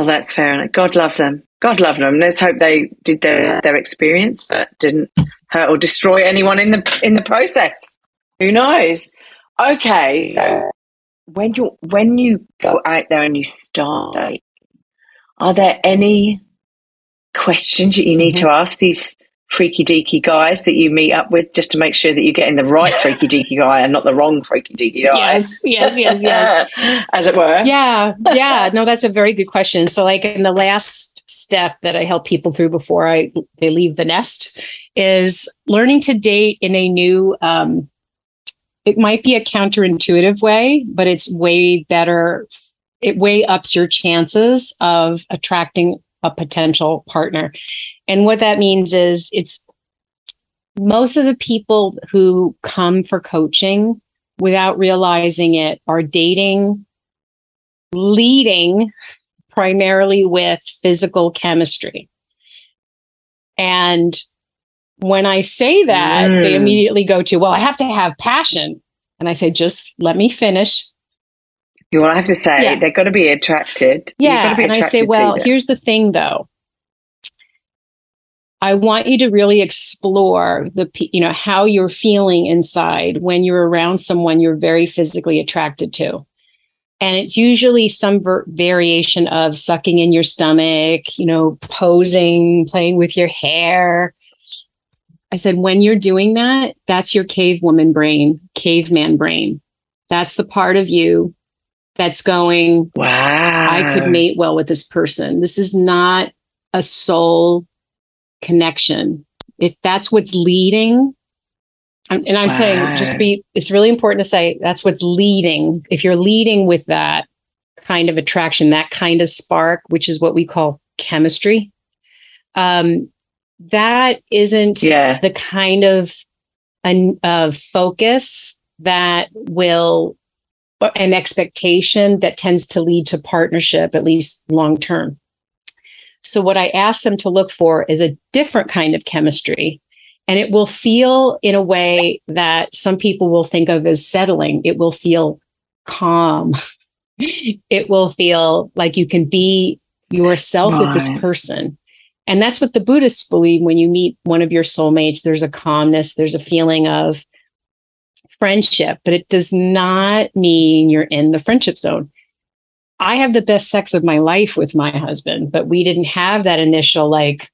Well, that's fair enough. God love them. God love them. Let's hope they did their their experience, but didn't hurt or destroy anyone in the in the process. Who knows? Okay, so when you when you go out there and you start, are there any questions that you need to mm-hmm. ask these freaky deaky guys that you meet up with, just to make sure that you're getting the right freaky deaky guy and not the wrong freaky deaky guy? Yes, yes, yes, yes. As it were. yeah yeah no that's a very good question so like in the last step that i help people through before i they leave the nest is learning to date in a new um it might be a counterintuitive way but it's way better it way ups your chances of attracting a potential partner and what that means is it's most of the people who come for coaching without realizing it are dating leading primarily with physical chemistry. And when I say that, they Mm. immediately go to, well, I have to have passion. And I say, just let me finish. You will have to say Yeah. they've got to be attracted. Yeah. to be And I say, well, here's the thing though. I want you to really explore the, you know, how you're feeling inside when you're around someone you're very physically attracted to. And it's usually some ver- variation of sucking in your stomach, you know, posing, playing with your hair. I said, when you're doing that, that's your cave woman brain, caveman brain. That's the part of you that's going, wow. I could mate well with this person. This is not a soul connection. If that's what's leading, and I'm saying just be, it's really important to say that's what's leading. If you're leading with that kind of attraction, that kind of spark, which is what we call chemistry, um, that isn't Yeah. the kind of an of focus that will an expectation that tends to lead to partnership at least long term. So what i ask them to look for is a different kind of chemistry. And it will feel in a way that some people will think of as settling. It will feel calm. It will feel like you can be yourself with this person. And that's what the Buddhists believe when you meet one of your soulmates. There's a calmness, there's a feeling of friendship, but it does not mean you're in the friendship zone. I have the best sex of my life with my husband, but we didn't have that initial, like,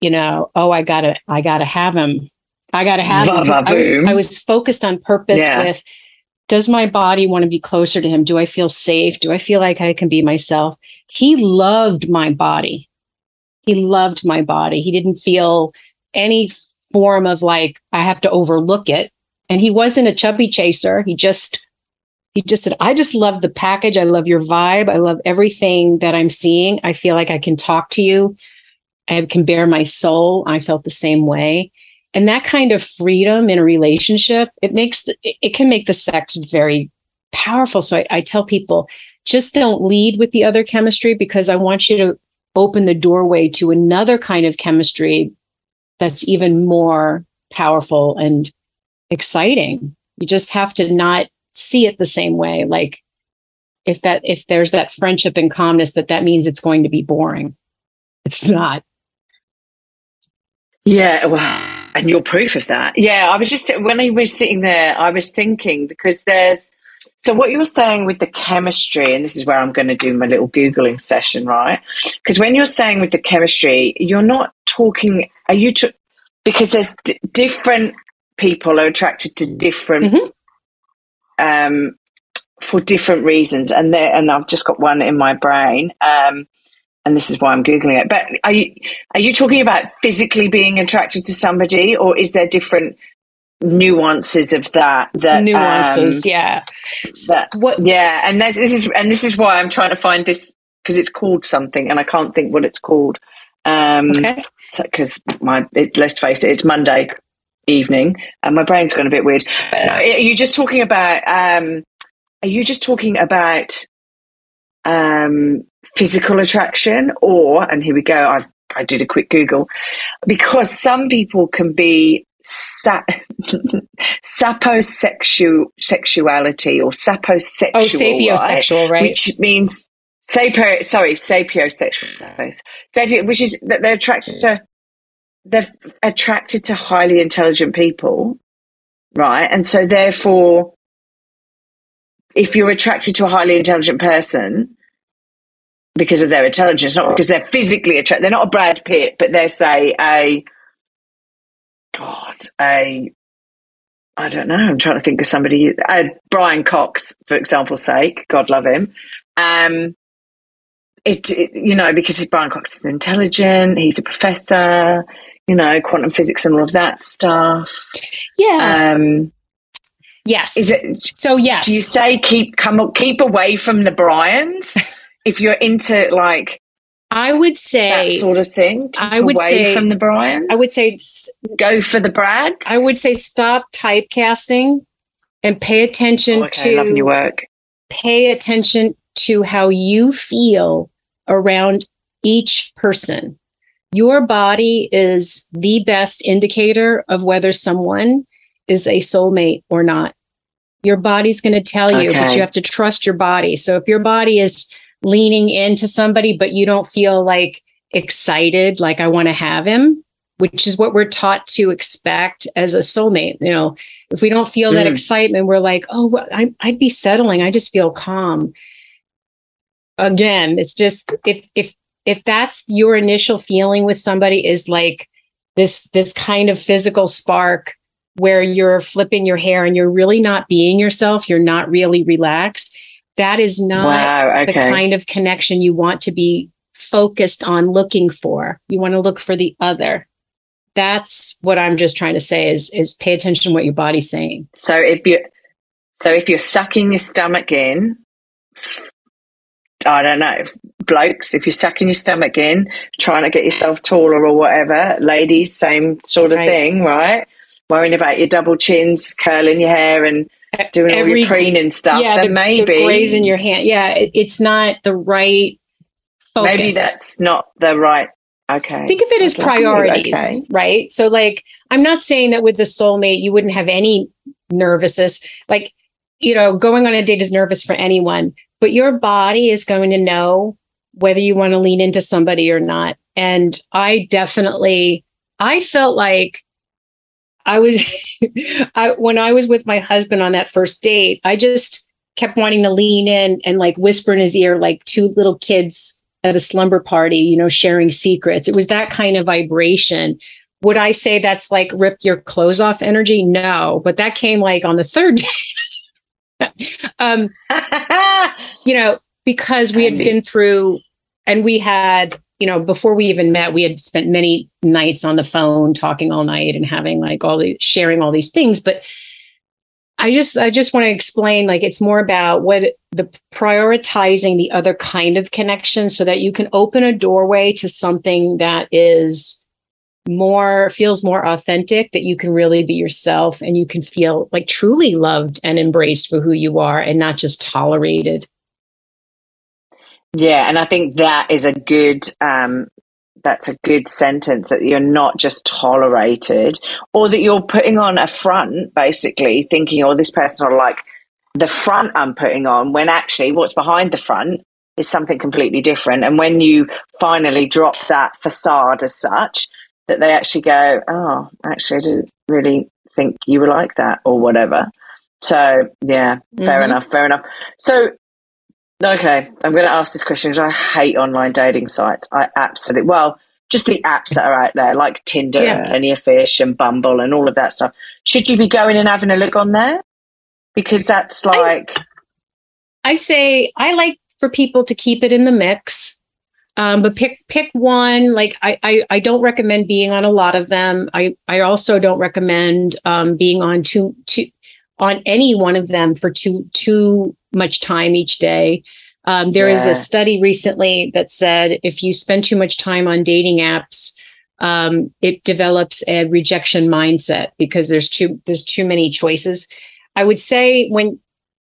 you know, oh, I gotta, I gotta have him. I gotta have him. I was, I was focused on purpose Yeah. with does my body want to be closer to him? Do I feel safe? Do I feel like I can be myself? He loved my body he loved my body. He didn't feel any form of like I have to overlook it. And he wasn't a chubby chaser. He just he just said, I just love the package. I love your vibe. I love everything that I'm seeing. I feel like I can talk to you. I can bare my soul. I felt the same way. And that kind of freedom in a relationship, it makes the, it can make the sex very powerful. So I, I tell people just don't lead with the other chemistry because I want you to open the doorway to another kind of chemistry that's even more powerful and exciting. You just have to not see it the same way. Like if that if there's that friendship and calmness, that that means it's going to be boring. It's not. Yeah. Well, and you're proof of that. Yeah, I was just when I was sitting there, I was thinking because there's so what you're saying with the chemistry, and this is where I'm going to do my little googling session, right? Because when you're saying with the chemistry, you're not talking. Are you? Tr- because there's d- different people are attracted to different Mhm. um, for different reasons, and there and I've just got one in my brain. Um, and this is why I'm googling it. But are you are you talking about physically being attracted to somebody, or is there different nuances of that? That Nuances, um, yeah. that What? yeah, and this is and this is why I'm trying to find this because it's called something, and I can't think what it's called. Um, Okay. because my it, let's face it, it's Monday evening, and my brain's gone a bit weird. Are you just talking about? Um, are you just talking about um, physical attraction, or and here we go. I I did a quick Google because some people can be sa- saposexual sexuality or saposexual, Oh, sapiosexual, right? which means sapio. Sorry, sapiosexual. Sapio, which is that they're attracted to they're attracted to highly intelligent people, right? And so therefore, if you're attracted to a highly intelligent person because of their intelligence, not because they're physically attracted, they're not a Brad Pitt, but they're say a God, a I don't know. I'm trying to think of somebody. Brian Cox, for example's sake, God love him. Um, it, it you know because Brian Cox is intelligent. He's a professor. You know, quantum physics and all of that stuff. yeah. Um, yes. is it? so yes. Do you say keep come keep away from the Bryans if you're into like I would say that sort of thing? Keep I would away say- from the Bryans. I would say. go for the Brads. I would say stop typecasting and pay attention Oh, okay, loving your to work. pay attention to how you feel around each person. Your body is the best indicator of whether someone is a soulmate or not. Your body's going to tell you, but you have to trust your body. So if your body is leaning into somebody, but you don't feel like excited, like I want to have him, which is what we're taught to expect as a soulmate. You know, if we don't feel that Mm. excitement, we're like, oh, well, I, I'd be settling. I just feel calm. Again, it's just if if if that's your initial feeling with somebody is like this this kind of physical spark where you're flipping your hair and you're really not being yourself, you're not really relaxed. That is not wow. the kind of connection you want to be focused on looking for. You want to look for the other. That's what I'm just trying to say is is pay attention to what your body's saying. So if you, so if you're sucking your stomach in, I don't know, blokes. If you're sucking your stomach in, trying to get yourself taller or whatever, ladies, same sort of Right. thing, right? Worrying about your double chins, curling your hair, and doing all Every- your preening stuff. yeah, the, maybe the your hand. Yeah, it, it's not the right focus. maybe that's not the right. Okay. Think of it as I'd like you, priorities, okay. right? So, like, I'm not saying that with the soulmate you wouldn't have any nervousness. Like, you know, going on a date is nervous for anyone, but your body is going to know whether you want to lean into somebody or not. And I definitely, I felt like I was, I, when I was with my husband on that first date, I just kept wanting to lean in and like whisper in his ear, like two little kids at a slumber party, you know, sharing secrets. It was that kind of vibration. Would I say that's like rip your clothes off energy? No, but that came like on the third day. um, you know, because we had been through and we had, you know, before we even met, we had spent many nights on the phone talking all night and having like all the sharing all these things. But I just I just want to explain like it's more about what the prioritizing the other kind of connection so that you can open a doorway to something that is more feels more authentic that you can really be yourself and you can feel like truly loved and embraced for who you are and not just tolerated. Yeah, and I think that is a good um that's a good sentence that you're not just tolerated or that you're putting on a front basically thinking oh this person will like the front I'm putting on when actually what's behind the front is something completely different and when you finally drop that facade as such that they actually go, oh, actually, I didn't really think you were like that or whatever. So, yeah, fair Mhm. enough, fair enough. So, okay, I'm going to ask this question because I hate online dating sites. I absolutely, well, just the apps that are out there, like Tinder, Yeah. Plenty of Fish, and Bumble, and all of that stuff. Should you be going and having a look on there? Because that's like, I say I like for people to keep it in the mix. Um, but pick pick one. Like I, I I don't recommend being on a lot of them. I I also don't recommend um, being on too too on any one of them for too too much time each day. Um, there is Yeah. a study recently that said if you spend too much time on dating apps, um, it develops a rejection mindset because there's too there's too many choices. I would say when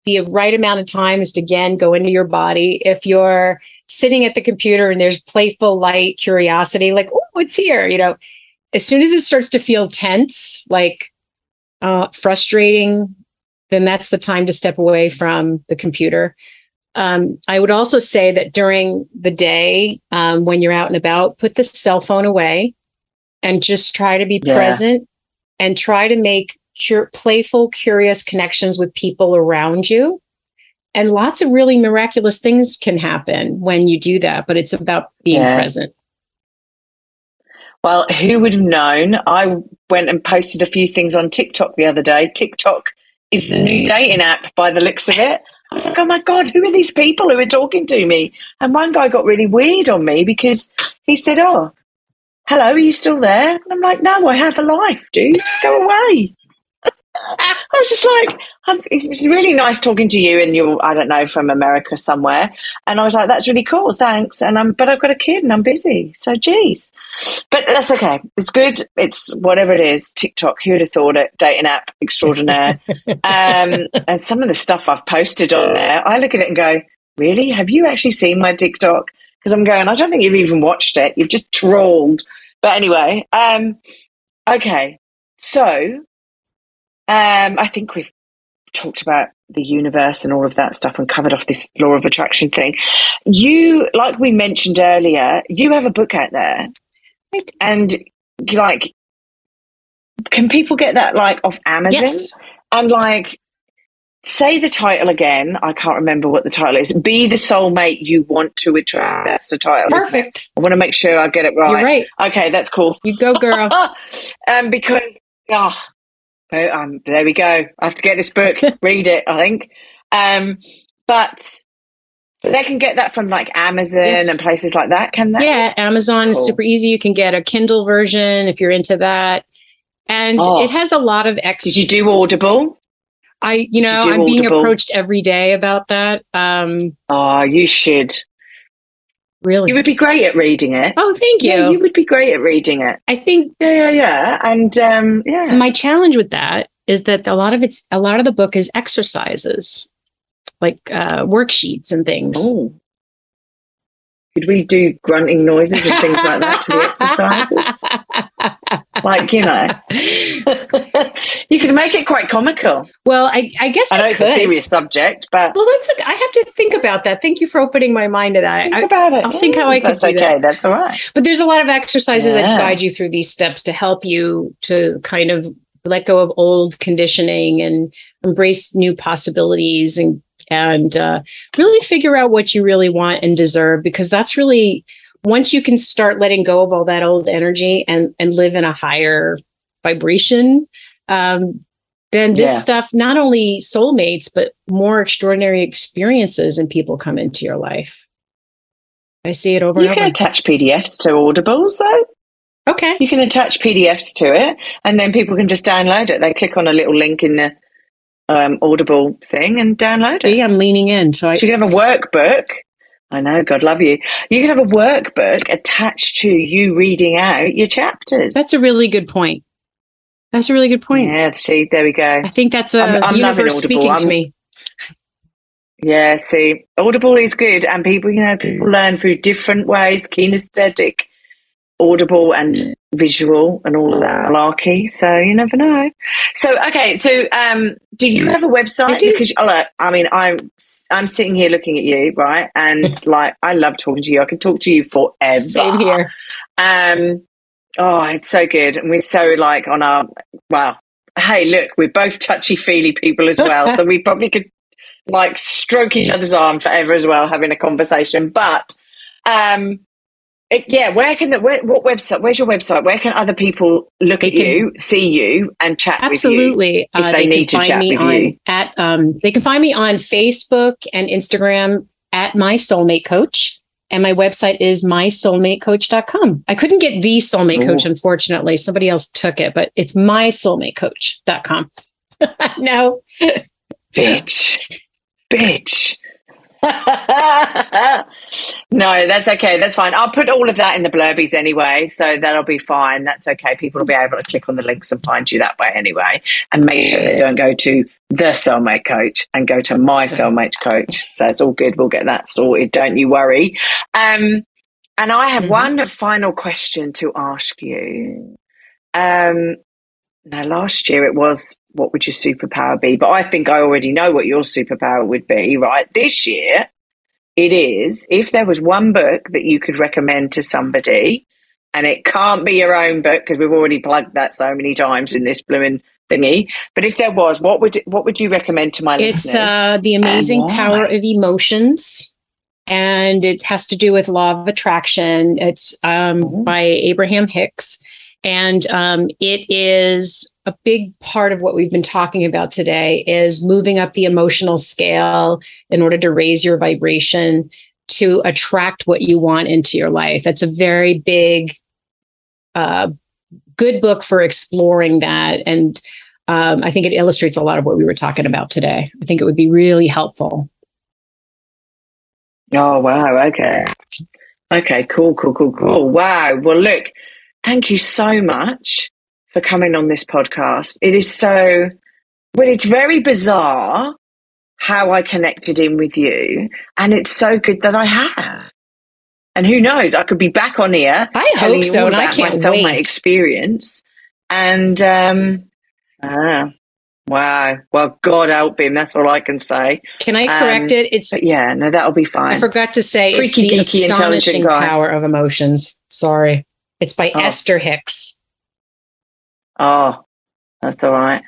the right amount of time is to again go into your body. If you're sitting at the computer and there's playful light curiosity, like, oh, what's here? You know, as soon as it starts to feel tense, like uh, frustrating, then that's the time to step away from the computer. Um, I would also say that during the day, um, when you're out and about, put the cell phone away and just try to be Yeah. present and try to make cur- playful, curious connections with people around you. And lots of really miraculous things can happen when you do that, but it's about being Yeah. present. well, who would have known? I went and posted a few things on TikTok the other day. TikTok is the new dating app by the looks of it. I was like, oh my God, who are these people who are talking to me? And one guy got really weird on me because he said, oh, hello, are you still there? And I'm like, no, I have a life, dude. Go away. I was just like, I'm, it's really nice talking to you, and you're, I don't know, from America somewhere. And I was like, that's really cool, thanks. And I'm, but I've got a kid and I'm busy, so geez. But that's okay. It's good. It's whatever it is. TikTok, who would have thought it? Dating app extraordinaire. um, and some of the stuff I've posted on there, I look at it and go, really? Have you actually seen my TikTok? Because I'm going, I don't think you've even watched it. You've just trawled. But anyway, um, okay. So um, I think we've talked about the universe and all of that stuff and covered off this law of attraction thing. You, like we mentioned earlier, you have a book out there, and like, can people get that like off Amazon? Yes. And like, say the title again. I can't remember what the title is. Be the soulmate you want to attract. That's the title. Perfect. I want to make sure I get it right. You're right. Okay, that's cool. You go, girl. um, because oh, oh, um, there we go. I have to get this book, read it. I think, um, but they can get that from like Amazon Yes. and places like that. Can they? Yeah, Amazon is super easy. You can get a Kindle version if you're into that. And Oh. it has a lot of extra. Did you do Audible? I, you did know, you I'm being approached every day about that. Um, Oh, you should. Really. You would be great at reading it. oh, thank you. Yeah, you would be great at reading it. I think Yeah, yeah, yeah. And um, yeah. my challenge with that is that a lot of it's a lot of the book is exercises, like uh, worksheets and things. Oh. Could we do grunting noises and things like that to the exercises? Like, you know, you could make it quite comical. well, I, I guess I I, know it's could. a serious subject, but Well, that's a, I have to think about that. Thank you for opening my mind to that. think I, about it. I'll think how I could That's do okay. that. That's all right. but there's a lot of exercises Yeah. that guide you through these steps to help you to kind of let go of old conditioning and embrace new possibilities and and uh, really figure out what you really want and deserve because that's really once you can start letting go of all that old energy and and live in a higher vibration um, then this Yeah. stuff not only soulmates but more extraordinary experiences and people come into your life i see it over You and can over attach PDFs to Audibles, though. okay You can attach PDFs to it, and then people can just download it. They click on a little link in the um, Audible thing and download See, it. I'm leaning in. So I, So you can have a workbook. I know, God love you. You can have a workbook attached to you reading out your chapters. that's a really good point. That's a really good point. Yeah, see, there we go. I think that's a I'm- I'm universe speaking to I'm- me. Yeah, see, Audible is good, and people, you know, people learn through different ways, kinesthetic, audible, and visual, and all of that malarkey. So you never know. So okay, so um, do you have a website? I do. Because oh, look, I mean, I'm I'm sitting here looking at you, right, and like I love talking to you. I could talk to you forever. Same here. Um, Oh, it's so good. And we're so like on our, well, hey, look, we're both touchy feely people as well. so we probably could like stroke each other's arm forever as well, having a conversation. But, um, it, yeah, where can the where, what website? Where's your website? Where can other people look They at can- you, see you, and chat with you? Absolutely. if Uh, they can need to chat me with on you. At um, they can find me on Facebook and Instagram at my soulmate coach. And my website is mysoulmatecoach.com. I couldn't get the soulmate coach, unfortunately. Somebody else took it, but it's mysoulmatecoach.com. no. bitch, bitch. no, that's okay. That's fine. I'll put all of that in the blurbies anyway, so that'll be fine. That's okay. People will be able to click on the links and find you that way anyway. And make sure they don't go to the soulmate coach and go to my soulmate coach. So it's all good. We'll get that sorted. Don't you worry. Um, and I have Mhm. one final question to ask you. Um, now, last year it was, what would your superpower be? But I think I already know what your superpower would be, right? This year, it is if there was one book that you could recommend to somebody, and it can't be your own book because we've already plugged that so many times in this blooming thingy. But if there was, what would what would you recommend to my It's listeners? uh, The Amazing? Power of Emotions. And it has to do with law of attraction. It's um, Ooh. by Abraham Hicks. And um, it is a big part of what we've been talking about today is moving up the emotional scale in order to raise your vibration to attract what you want into your life. That's a very big, uh, good book for exploring that. And um, I think it illustrates a lot of what we were talking about today. I think it would be really helpful. Oh wow, okay. Okay, cool, cool, cool, cool. Wow. Well look, thank you so much for coming on this podcast. It is so well, it's very bizarre how I connected in with you, and it's so good that I have. And who knows, I could be back on here I telling hope you so, all and I about my can't soulmate wait. experience. And um ah, wow. Well, God help him, that's all I can say. Can I Um, correct it? It's But yeah, no, that'll be fine. I forgot to say it's Freaky, the geeky, intelligent astonishing guy. power of emotions. Sorry, it's by Oh. Esther Hicks. Oh, that's all right.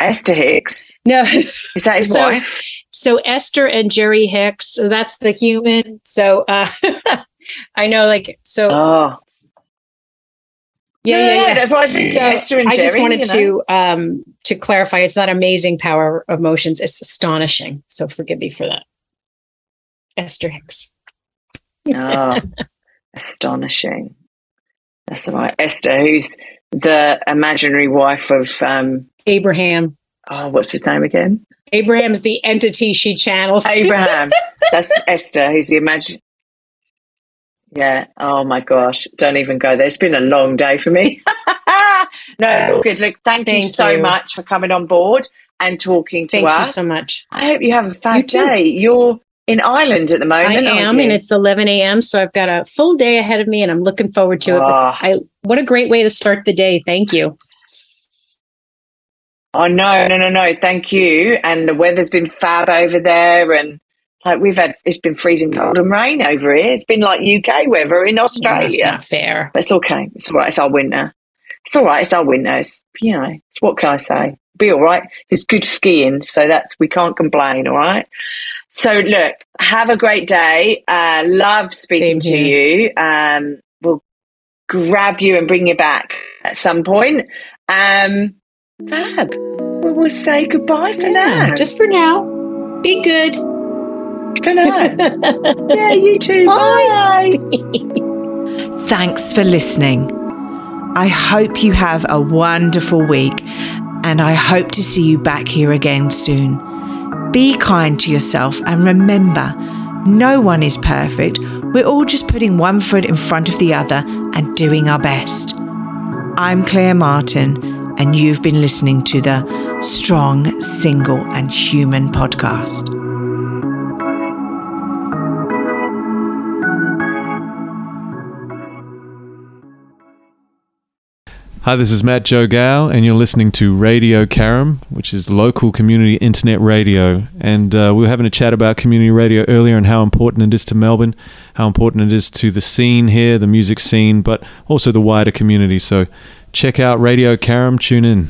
Esther Hicks. No, Is that his So- wife? so Esther and Jerry Hicks. So that's the human. So uh, I know, like, so Oh. yeah, yeah, yeah. That's why I said So Esther and I just wanted you know. to um to clarify it's not amazing power of emotions, it's astonishing. So forgive me for that. Esther Hicks. Oh, astonishing. That's right. Esther, who's the imaginary wife of, um, Abraham. oh, what's his name again? Abraham's the entity she channels. Abraham. That's Esther, who's the imagine. Yeah. Oh my gosh. Don't even go there. It's been a long day for me. no, it's all good. Look, thank, you so you. much for coming on board and talking to Thank you us. so much. I hope you have a fab You day. You're in Ireland at the moment. aren't am, and it's 11 a.m. So I've got a full day ahead of me, and I'm looking forward to it. But Ah. I, what a great way to start the day! Thank you. Oh no, no, no, no! Thank you. And the weather's been fab over there, and like we've had, it's been freezing cold and rain over here. It's been like UK weather in That's Australia. not fair. But it's okay. It's all right. It's our winter. It's all right. It's our winter. It's, you know, it's what can I say? Be all right. It's good skiing, so that's we can't complain. All right. So look, have a great day. Uh, love speaking Same to here. you. Um, we'll grab you and bring you back at some point. Um, fab. We will say goodbye for Yeah, now. just for now. Be good. for now. yeah, you too. Bye. Bye. Thanks for listening. I hope you have a wonderful week and I hope to see you back here again soon. Be kind to yourself and remember, no one is perfect. We're all just putting one foot in front of the other and doing our best. I'm Claire Martin, and you've been listening to the Strong, Single, and Human podcast. Hi, this is Matt Joe Gow, and you're listening to Radio Carrum, which is local community internet radio. And uh, we were having a chat about community radio earlier and how important it is to Melbourne, how important it is to the scene here, the music scene, but also the wider community. So check out Radio Carrum, tune in.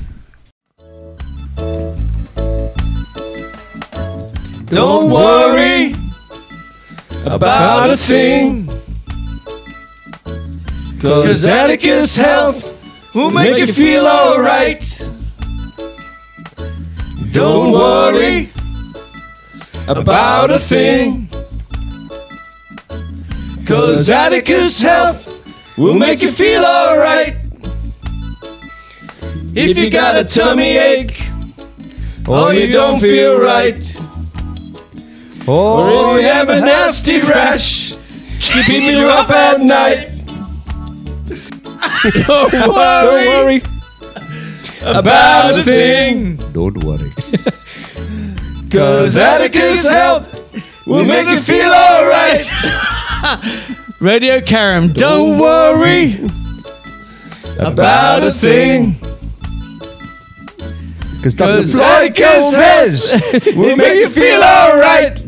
Don't worry about a thing. Cause Atticus Health will make you feel alright. Don't worry about a thing. Cause Atticus Health will make you feel alright. If you got a tummy ache or you don't feel right. Or if you have a nasty rash, keeping you up at night. Don't worry, about a thing, Don't worry. cause Atticus Health will make you feel alright. Radio Carrum, don't worry. About a thing, Because cause Atticus Health will make you feel alright.